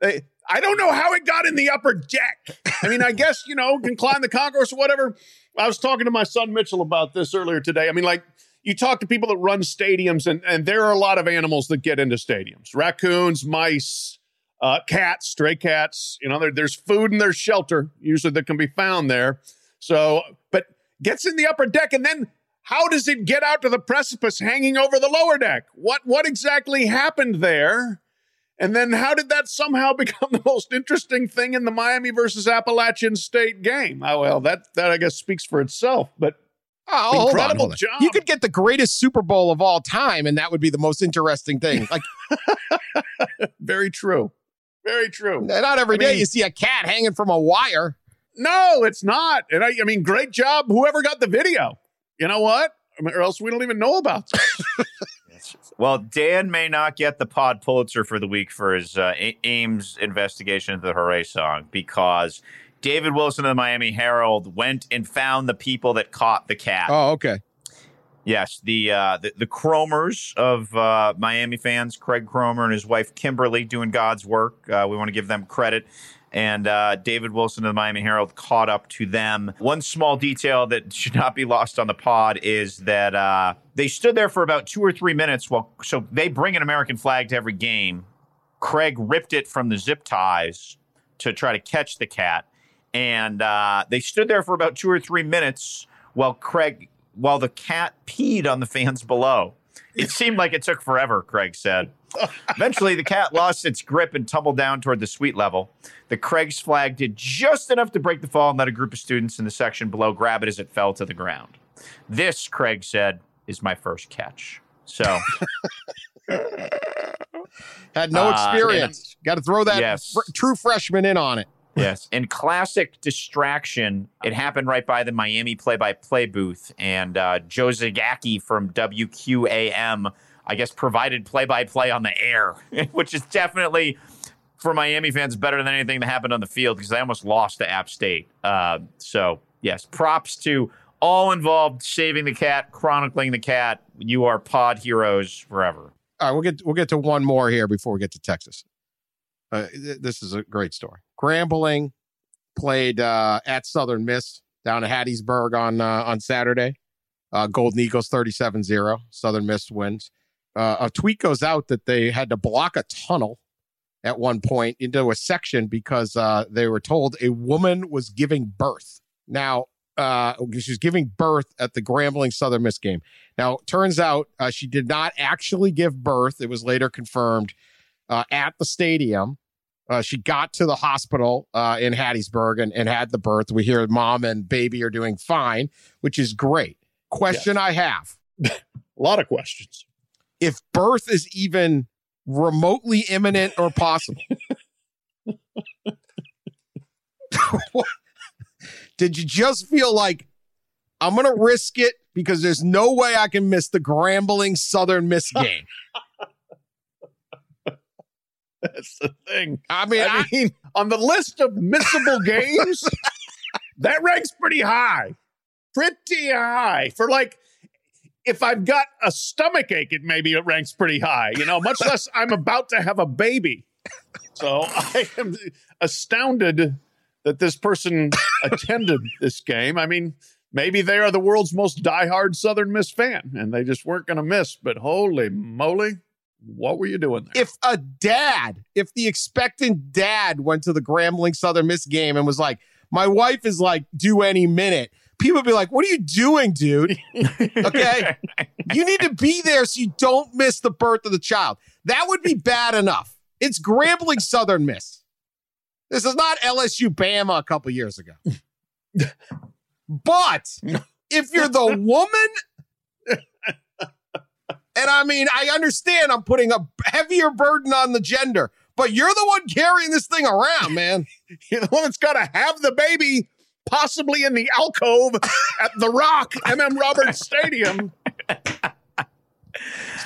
they, I don't know how it got in the upper deck. I mean, I guess you know can climb the concourse or whatever. I was talking to my son Mitchell about this earlier today. I mean, like you talk to people that run stadiums, and and there are a lot of animals that get into stadiums: raccoons, mice. Uh, cats, stray cats, you know, there, there's food and there's shelter usually that can be found there. So, but gets in the upper deck and then how does it get out to the precipice hanging over the lower deck? What what exactly happened there? And then how did that somehow become the most interesting thing in the Miami versus Appalachian State game? Oh well, that that I guess speaks for itself. But Oh, hold on, Incredible hold on. job. You could get the greatest Super Bowl of all time, and that would be the most interesting thing. Like, very true, very true. not every I day mean- you see a cat hanging from a wire. No, it's not. And I, I mean, great job, whoever got the video. You know what? I mean, or else we don't even know about this. Well, Dan may not get the Pod Pulitzer for the week for his uh, Ames investigation into the Hooray song because David Wilson of the Miami Herald went and found the people that caught the cat. Oh, okay. Yes, the uh, the, the Cromers of uh, Miami fans, Craig Cromer and his wife Kimberly, doing God's work. Uh, we want to give them credit. And uh, David Wilson of the Miami Herald caught up to them. One small detail that should not be lost on the pod is that uh, they stood there for about two or three minutes. While so they bring an American flag to every game. Craig ripped it from the zip ties to try to catch the cat, and uh, they stood there for about two or three minutes while Craig while the cat peed on the fans below. It seemed like it took forever, Craig said. Eventually, the cat lost its grip and tumbled down toward the suite level. The Craig's flag did just enough to break the fall and let a group of students in the section below grab it as it fell to the ground. This, Craig said, is my first catch. So, Had no Uh, experience. Got to throw that Yes. fr- true freshman in on it. Yes. In classic distraction, it happened right by the Miami play by play booth. And uh, Joe Zagacki from WQAM, I guess, provided play by play on the air, which is definitely, for Miami fans, better than anything that happened on the field because they almost lost to App State. Uh, so, yes, props to all involved saving the cat, chronicling the cat. You are pod heroes forever. All right, we'll get we'll get to one more here before we get to Texas. Uh, th- this is a great story. Grambling played uh, at Southern Miss down at Hattiesburg on uh, on Saturday. Uh, Golden Eagles 37-0. Southern Miss wins. Uh, a tweet goes out that they had to block a tunnel at one point into a section because uh, they were told a woman was giving birth. Now, uh, she was giving birth at the Grambling Southern Miss game. Now, turns out uh, she did not actually give birth. It was later confirmed uh, at the stadium. Uh, she got to the hospital uh, in Hattiesburg and, and had the birth. We hear mom and baby are doing fine, which is great. Question I have A lot of questions. if birth is even remotely imminent or possible. Did you just feel like I'm going to risk it because there's no way I can miss the Grambling Southern Miss game? That's the thing. I mean, I I, mean, on the list of missable games, that ranks pretty high. Pretty high. For like, if I've got a stomach ache, it maybe it ranks pretty high, you know, much less I'm about to have a baby. So I am astounded that this person attended this game. I mean, maybe they are the world's most diehard Southern Miss fan and they just weren't going to miss, but holy moly, what were you doing there? if a dad, if the expectant dad went to the Grambling Southern Miss game and was like, my wife is like due any minute, people would be like, what are you doing, dude? Okay. you need to be there so you don't miss the birth of the child. That would be bad enough. It's Grambling Southern Miss. This is not LSU Bama a couple years ago. But if you're the woman, and I mean, I understand I'm putting a heavier burden on the gender, but you're the one carrying this thing around, man. You're the one that's got to have the baby possibly in the alcove at the Rock, MM Roberts Stadium.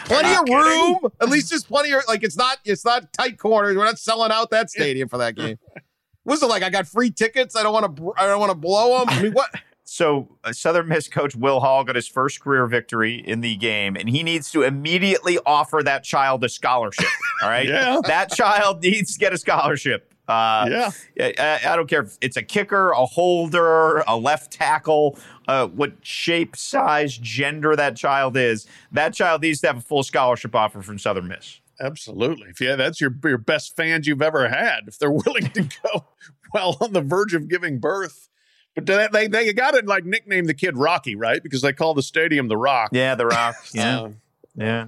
plenty of room. At least there's plenty of like it's not it's not tight corners. We're not selling out that stadium for that game. Was it like I got free tickets? I don't want to. I don't want to blow them. I mean, what? So, uh, Southern Miss coach Will Hall got his first career victory in the game, and he needs to immediately offer that child a scholarship. All right, Yeah. that child needs to get a scholarship. Uh, Yeah. I, I don't care if it's a kicker, a holder, a left tackle, uh, what shape, size, gender that child is. That child needs to have a full scholarship offer from Southern Miss. Absolutely. If yeah, that's your your best fans you've ever had. If they're willing to go while on the verge of giving birth. But they they, they got to like nickname the kid Rocky, right? Because they call the stadium the Rock. Yeah, The Rock. Yeah, yeah.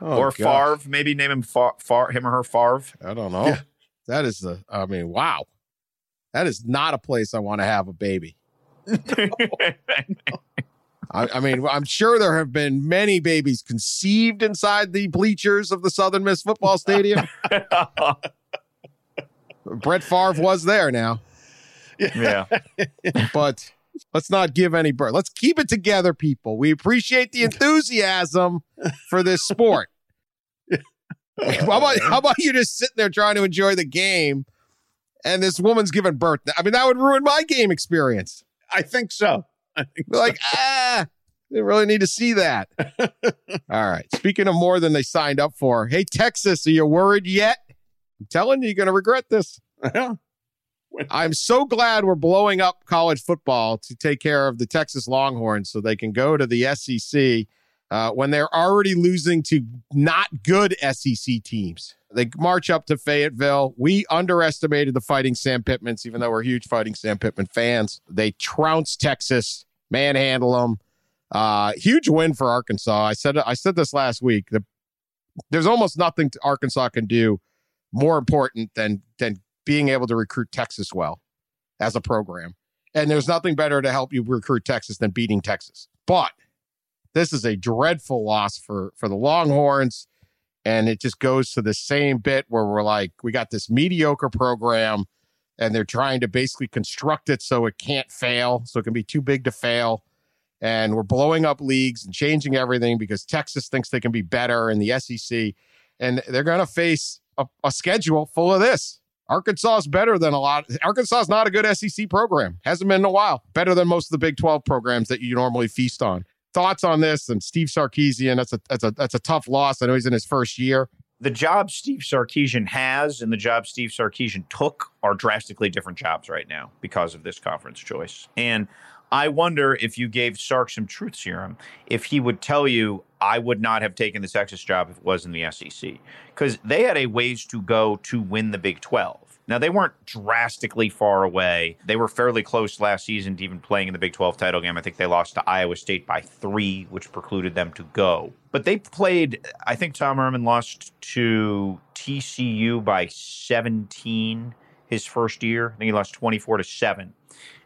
Oh, or gosh. Favre, maybe name him Far, Far him or her Favre. I don't know. That is the. I mean, wow. That is not a place I want to have a baby. I, I mean, I'm sure there have been many babies conceived inside the bleachers of the Southern Miss football stadium. Brett Favre was there now, yeah. but let's not give any birth. Let's keep it together, people. We appreciate the enthusiasm for this sport. how about how about you just sitting there trying to enjoy the game, and this woman's giving birth? I mean, that would ruin my game experience. I think so. I think Be like, ah, they really need to see that. All right. Speaking of more than they signed up for, hey Texas, are you worried yet? I'm telling you, you're going to regret this. so. I'm so glad we're blowing up college football to take care of the Texas Longhorns so they can go to the SEC uh, when they're already losing to not good SEC teams. They march up to Fayetteville. We underestimated the Fighting Sam Pittmans, even though we're huge Fighting Sam Pittman fans. They trounce Texas, manhandle them. Uh, huge win for Arkansas. I said I said this last week. The, there's almost nothing Arkansas can do more important than than being able to recruit Texas well as a program. And there's nothing better to help you recruit Texas than beating Texas. But this is a dreadful loss for for the Longhorns. And it just goes to the same bit where we're like, we got this mediocre program and they're trying to basically construct it so it can't fail, so it can be too big to fail. And we're blowing up leagues and changing everything because Texas thinks they can be better in the SEC. And they're going to face a, a schedule full of this. Arkansas is better than a lot. Arkansas is not a good SEC program. Hasn't been in a while. Better than most of the Big 12 programs that you normally feast on. Thoughts on this? And Steve Sarkisian, that's a that's a that's a tough loss. I know he's in his first year. the job Steve Sarkisian has and the job Steve Sarkisian took are drastically different jobs right now because of this conference choice. And I wonder if you gave Sark some truth serum, if he would tell you, I would not have taken the Texas job if it was in the SEC. Because they had a ways to go to win the Big 12. Now, they weren't drastically far away. They were fairly close last season to even playing in the Big 12 title game. I think they lost to Iowa State by three, which precluded them to go. But they played, I think Tom Herman lost to TCU by 17 his first year. I think he lost 24 to 7.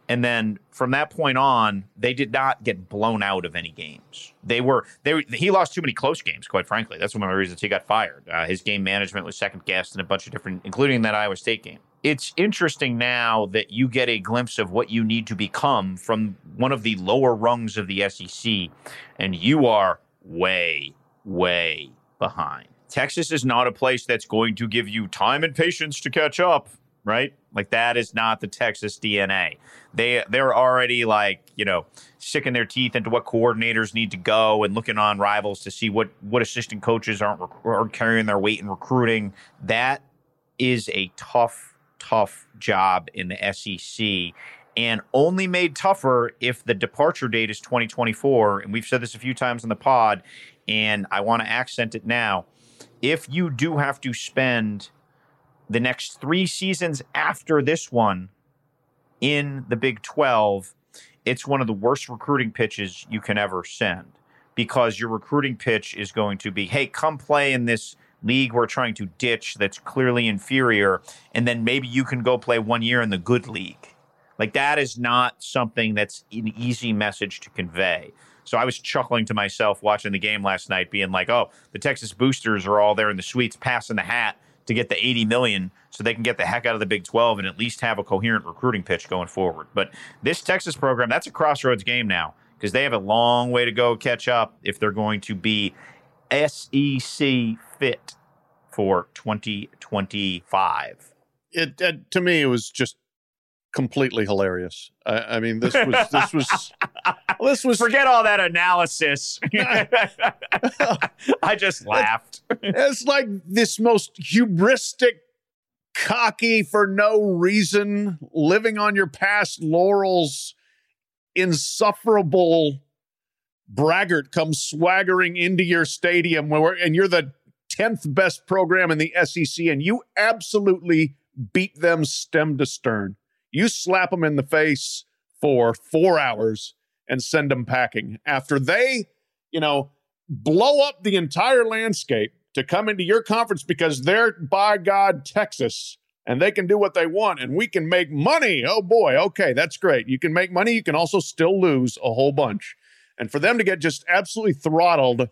And then from that point on, they did not get blown out of any games. They were they he lost too many close games, quite frankly. That's one of the reasons he got fired. Uh, his game management was second guessed in a bunch of different, including that Iowa State game. It's interesting now that you get a glimpse of what you need to become from one of the lower rungs of the SEC, and you are way, way behind. Texas is not a place that's going to give you time and patience to catch up, right? Like that is not the Texas DNA. They they're already like, you know, sticking their teeth into what coordinators need to go and looking on rivals to see what what assistant coaches aren't rec- are carrying their weight in recruiting. That is a tough tough job in the SEC and only made tougher if the departure date is 2024 and we've said this a few times in the pod and I want to accent it now. If you do have to spend the next 3 seasons after this one in the Big 12, it's one of the worst recruiting pitches you can ever send because your recruiting pitch is going to be, hey, come play in this league we're trying to ditch that's clearly inferior, and then maybe you can go play one year in the good league. Like that is not something that's an easy message to convey. So I was chuckling to myself watching the game last night, being like, oh, the Texas boosters are all there in the suites passing the hat to get the 80 million so they can get the heck out of the Big 12 and at least have a coherent recruiting pitch going forward. But this Texas program, that's a crossroads game now because they have a long way to go catch up if they're going to be SEC fit for 2025. It, it to me it was just completely hilarious. I, I mean, this was this was this was Forget all that analysis. I just laughed. it's like this most hubristic, cocky for no reason, living on your past laurels, insufferable braggart comes swaggering into your stadium where and you're the 10th best program in the SEC and you absolutely beat them stem to stern. You slap them in the face for 4 hours and send them packing after they, you know, blow up the entire landscape to come into your conference because they're by God Texas and they can do what they want and we can make money. Oh boy, okay, that's great. You can make money, you can also still lose a whole bunch. And for them to get just absolutely throttled,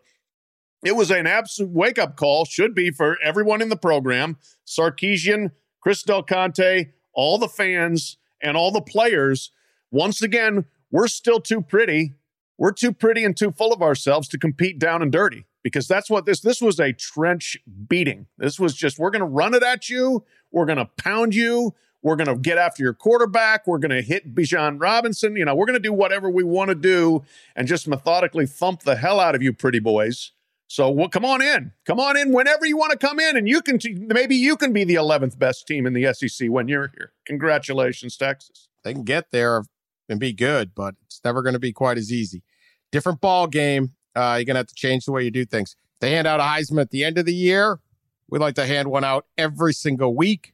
it was an absolute wake up call, should be for everyone in the program Sarkisian, Chris Del Conte, all the fans, and all the players. Once again, we're still too pretty. We're too pretty and too full of ourselves to compete down and dirty because that's what this this was a trench beating. This was just we're going to run it at you, we're going to pound you, we're going to get after your quarterback, we're going to hit Bijan Robinson, you know, we're going to do whatever we want to do and just methodically thump the hell out of you pretty boys. So well, come on in. Come on in whenever you want to come in and you can t- maybe you can be the 11th best team in the SEC when you're here. Congratulations Texas. They can get there and be good, but it's never going to be quite as easy. Different ball game. Uh, you're going to have to change the way you do things. They hand out a Heisman at the end of the year. We like to hand one out every single week.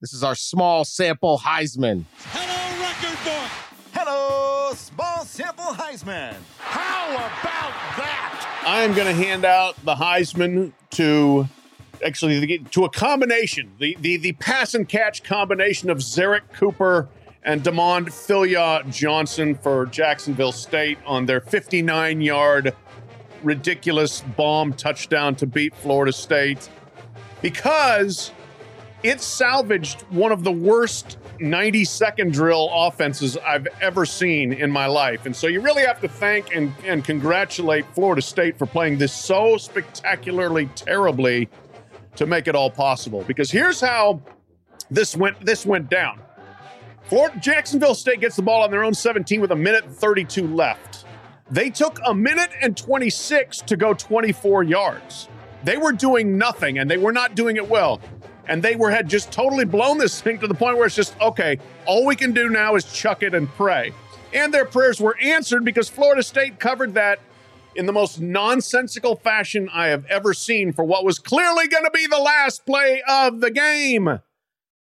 This is our small sample Heisman. Hello, record book. Hello, small sample Heisman. How about that? I am going to hand out the Heisman to actually to a combination, the, the the pass and catch combination of Zerrick Cooper and Damond Philyaw-Johnson for Jacksonville State on their 59 yard ridiculous bomb touchdown to beat Florida State. Because it salvaged one of the worst 90 second drill offenses I've ever seen in my life. And so you really have to thank and, and congratulate Florida State for playing this so spectacularly terribly to make it all possible. Because here's how this went this went down. Florida, Jacksonville State gets the ball on their own 17 with a minute and 32 left. They took a minute and 26 to go 24 yards. They were doing nothing and they were not doing it well. And they were had just totally blown this thing to the point where it's just, okay, all we can do now is chuck it and pray. And their prayers were answered because Florida State covered that in the most nonsensical fashion I have ever seen for what was clearly going to be the last play of the game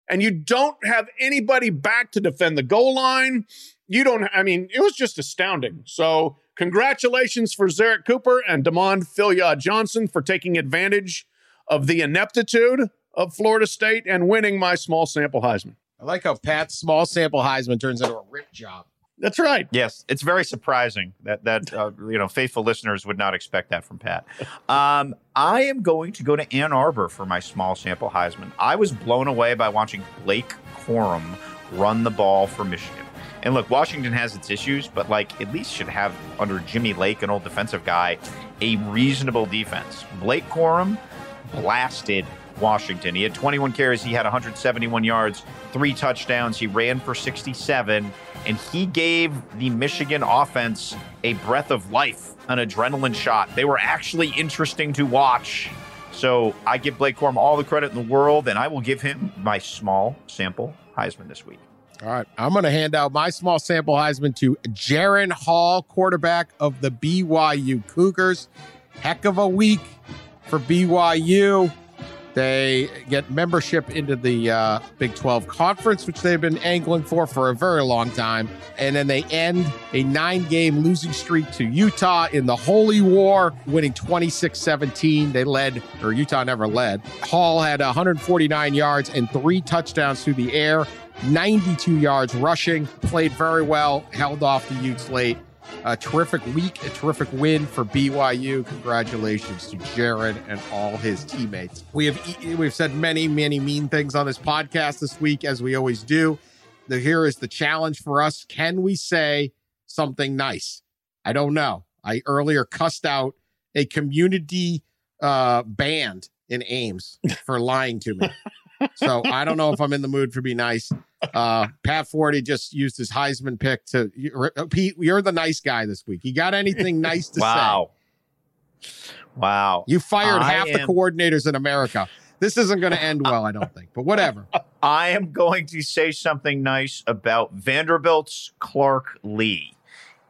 and you don't have anybody back to defend the goal line. You don't, I mean, it was just astounding. So, congratulations for Zerrick Cooper and Damond Philyaw-Johnson for taking advantage of the ineptitude of Florida State and winning my small sample Heisman. I like how Pat's small sample Heisman turns into a rip job. That's right. Yes, it's very surprising that that uh, you know faithful listeners would not expect that from Pat. Um, I am going to go to Ann Arbor for my small sample Heisman. I was blown away by watching Blake Corum run the ball for Michigan. And look, Washington has its issues, but like at least should have under Jimmy Lake, an old defensive guy, a reasonable defense. Blake Corum blasted Washington. He had 21 carries, he had 171 yards, three touchdowns, he ran for 67, and he gave the Michigan offense a breath of life, an adrenaline shot. They were actually interesting to watch. So I give Blake Corum all the credit in the world, and I will give him my small sample Heisman this week. All right. I'm going to hand out my small sample Heisman to Jaren Hall, quarterback of the BYU Cougars. Heck of a week for BYU. They get membership into the uh, Big 12 conference, which they've been angling for for a very long time. And then they end a nine game losing streak to Utah in the Holy War, winning 26 17. They led, or Utah never led. Hall had 149 yards and three touchdowns through the air, 92 yards rushing, played very well, held off the Utes late. A terrific week, a terrific win for BYU. Congratulations to Jared and all his teammates. We have we've said many, many mean things on this podcast this week, as we always do. The, here is the challenge for us. Can we say something nice? I don't know. I earlier cussed out a community uh, band in Ames for lying to me. so I don't know if I'm in the mood for be nice. Uh, Pat Forde just used his Heisman pick to Pete. You're the nice guy this week. You got anything nice to wow. say? Wow. Wow. You fired I half am... the coordinators in America. This isn't going to end well, I don't think, but whatever. I am going to say something nice about Vanderbilt's Clark Lea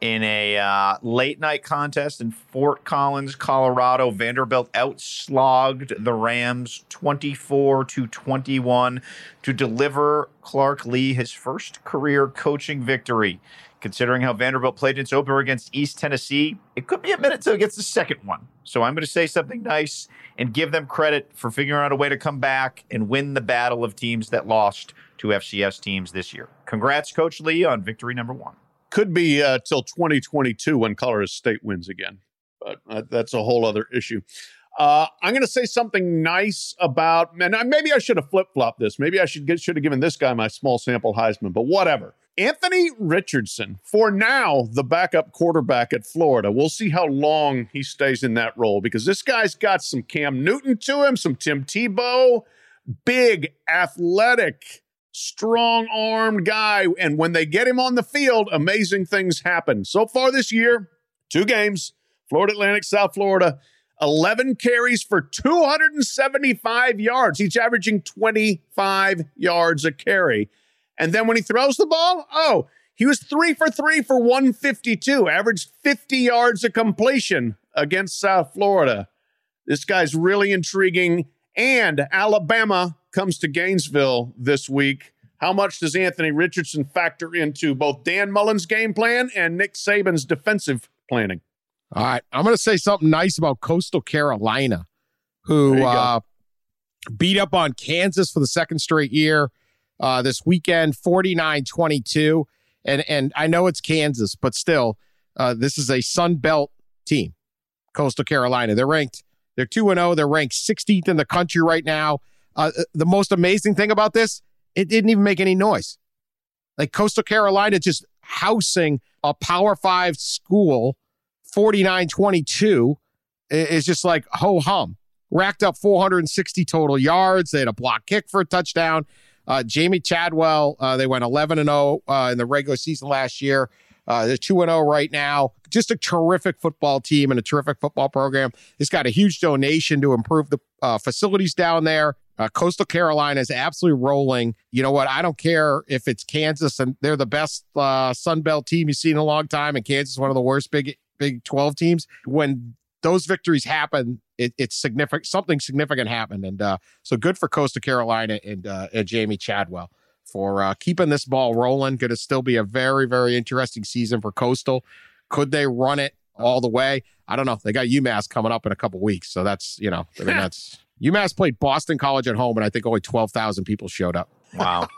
in a uh, late night contest in Fort Collins, Colorado. Vanderbilt outslogged the Rams 24 to 21 to deliver Clark Lea his first career coaching victory. Considering how Vanderbilt played its opener against East Tennessee, it could be a minute till it gets the second one. So I'm going to say something nice and give them credit for figuring out a way to come back and win the battle of teams that lost to FCS teams this year. Congrats, Coach Lea, on victory number one could be uh, till 2022 when Colorado State wins again, but uh, that's a whole other issue. Uh, I'm going to say something nice about, and maybe I should have flip flopped this. Maybe I should should have given this guy my small sample Heisman, but whatever. Anthony Richardson, for now, the backup quarterback at Florida. We'll see how long he stays in that role because this guy's got some Cam Newton to him, some Tim Tebow, big, athletic, strong armed guy. And when they get him on the field, amazing things happen. So far this year, two games Florida Atlantic, South Florida, 11 carries for 275 yards, each averaging 25 yards a carry. And then when he throws the ball, oh, he was three for three for 152, averaged 50 yards of completion against South Florida. This guy's really intriguing. And Alabama comes to Gainesville this week. How much does Anthony Richardson factor into both Dan Mullen's game plan and Nick Saban's defensive planning? All right. I'm going to say something nice about Coastal Carolina, who uh, beat up on Kansas for the second straight year uh, this weekend, 49 22. And, and I know it's Kansas, but still, uh, this is a Sun Belt team, Coastal Carolina. They're ranked, they're 2 0. They're ranked 16th in the country right now. Uh, the most amazing thing about this, it didn't even make any noise. Like Coastal Carolina just housing a Power Five school, 49 22, is just like ho hum. Racked up 460 total yards. They had a block kick for a touchdown. Uh, Jamey Chadwell, uh, they went 11 and 0 uh, in the regular season last year. Uh, they're 2 0 right now. Just a terrific football team and a terrific football program. It's got a huge donation to improve the uh, facilities down there. Uh, Coastal Carolina is absolutely rolling. You know what? I don't care if it's Kansas and they're the best uh, Sun Belt team you've seen in a long time, and Kansas is one of the worst Big Big Twelve teams. When those victories happen, it, it's significant. Something significant happened, and uh, so good for Coastal Carolina and uh, and Jamey Chadwell for uh, keeping this ball rolling. Going to still be a very very interesting season for Coastal. Could they run it all the way? I don't know. They got UMass coming up in a couple weeks, so that's you know, I mean that's UMass played Boston College at home, and I think only twelve thousand people showed up. Wow.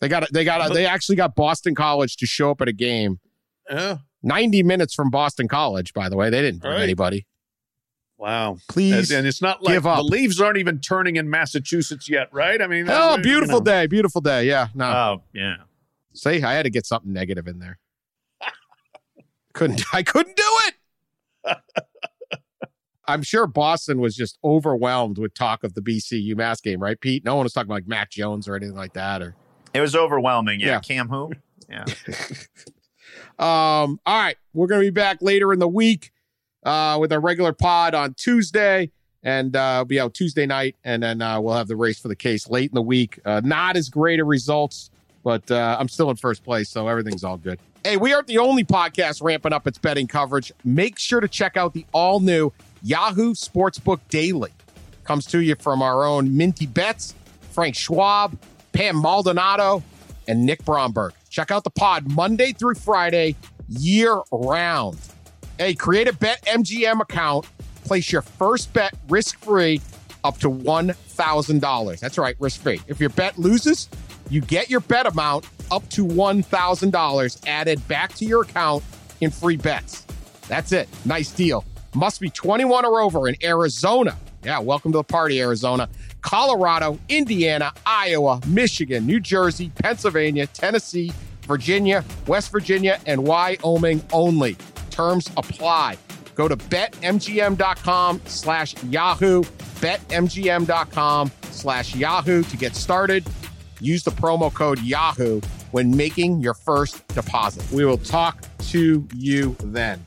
they got they got they actually got Boston College to show up at a game. Yeah. 90 minutes from Boston College, by the way. They didn't bring right. anybody. Wow. Please. And, it's not like the leaves aren't even turning in Massachusetts yet, right? I mean, oh, beautiful you know. day. Beautiful day. Yeah. No. Oh, yeah. See, I had to get something negative in there. couldn't I couldn't do it. I'm sure Boston was just overwhelmed with talk of the BC UMass game, right, Pete? No one was talking about like Mac Jones or anything like that. Or it was overwhelming. Yeah, yeah. Cam who? Yeah. um. All right, we're gonna be back later in the week uh, with our regular pod on Tuesday, and uh, be out Tuesday night, and then uh, we'll have the race for the case late in the week. Uh, not as great of results, but uh, I'm still in first place, so everything's all good. Hey, we aren't the only podcast ramping up its betting coverage. Make sure to check out the all new Yahoo Sportsbook Daily. Comes to you from our own Minty Bets, Frank Schwab, Pam Maldonado, and Nick Bromberg. Check out the pod Monday through Friday, year round. Hey, create a Bet MGM account, place your first bet risk free up to $1,000. That's right, risk free. If your bet loses, you get your bet amount up to $1,000 added back to your account in free bets. That's it. Nice deal. Must be 21 or over in Arizona. Yeah, welcome to the party, Arizona. Colorado, Indiana, Iowa, Michigan, New Jersey, Pennsylvania, Tennessee, Virginia, West Virginia, and Wyoming only. Terms apply. Go to betmgm.com slash Yahoo, betmgm.com slash Yahoo to get started. Use the promo code Yahoo when making your first deposit. We will talk to you then.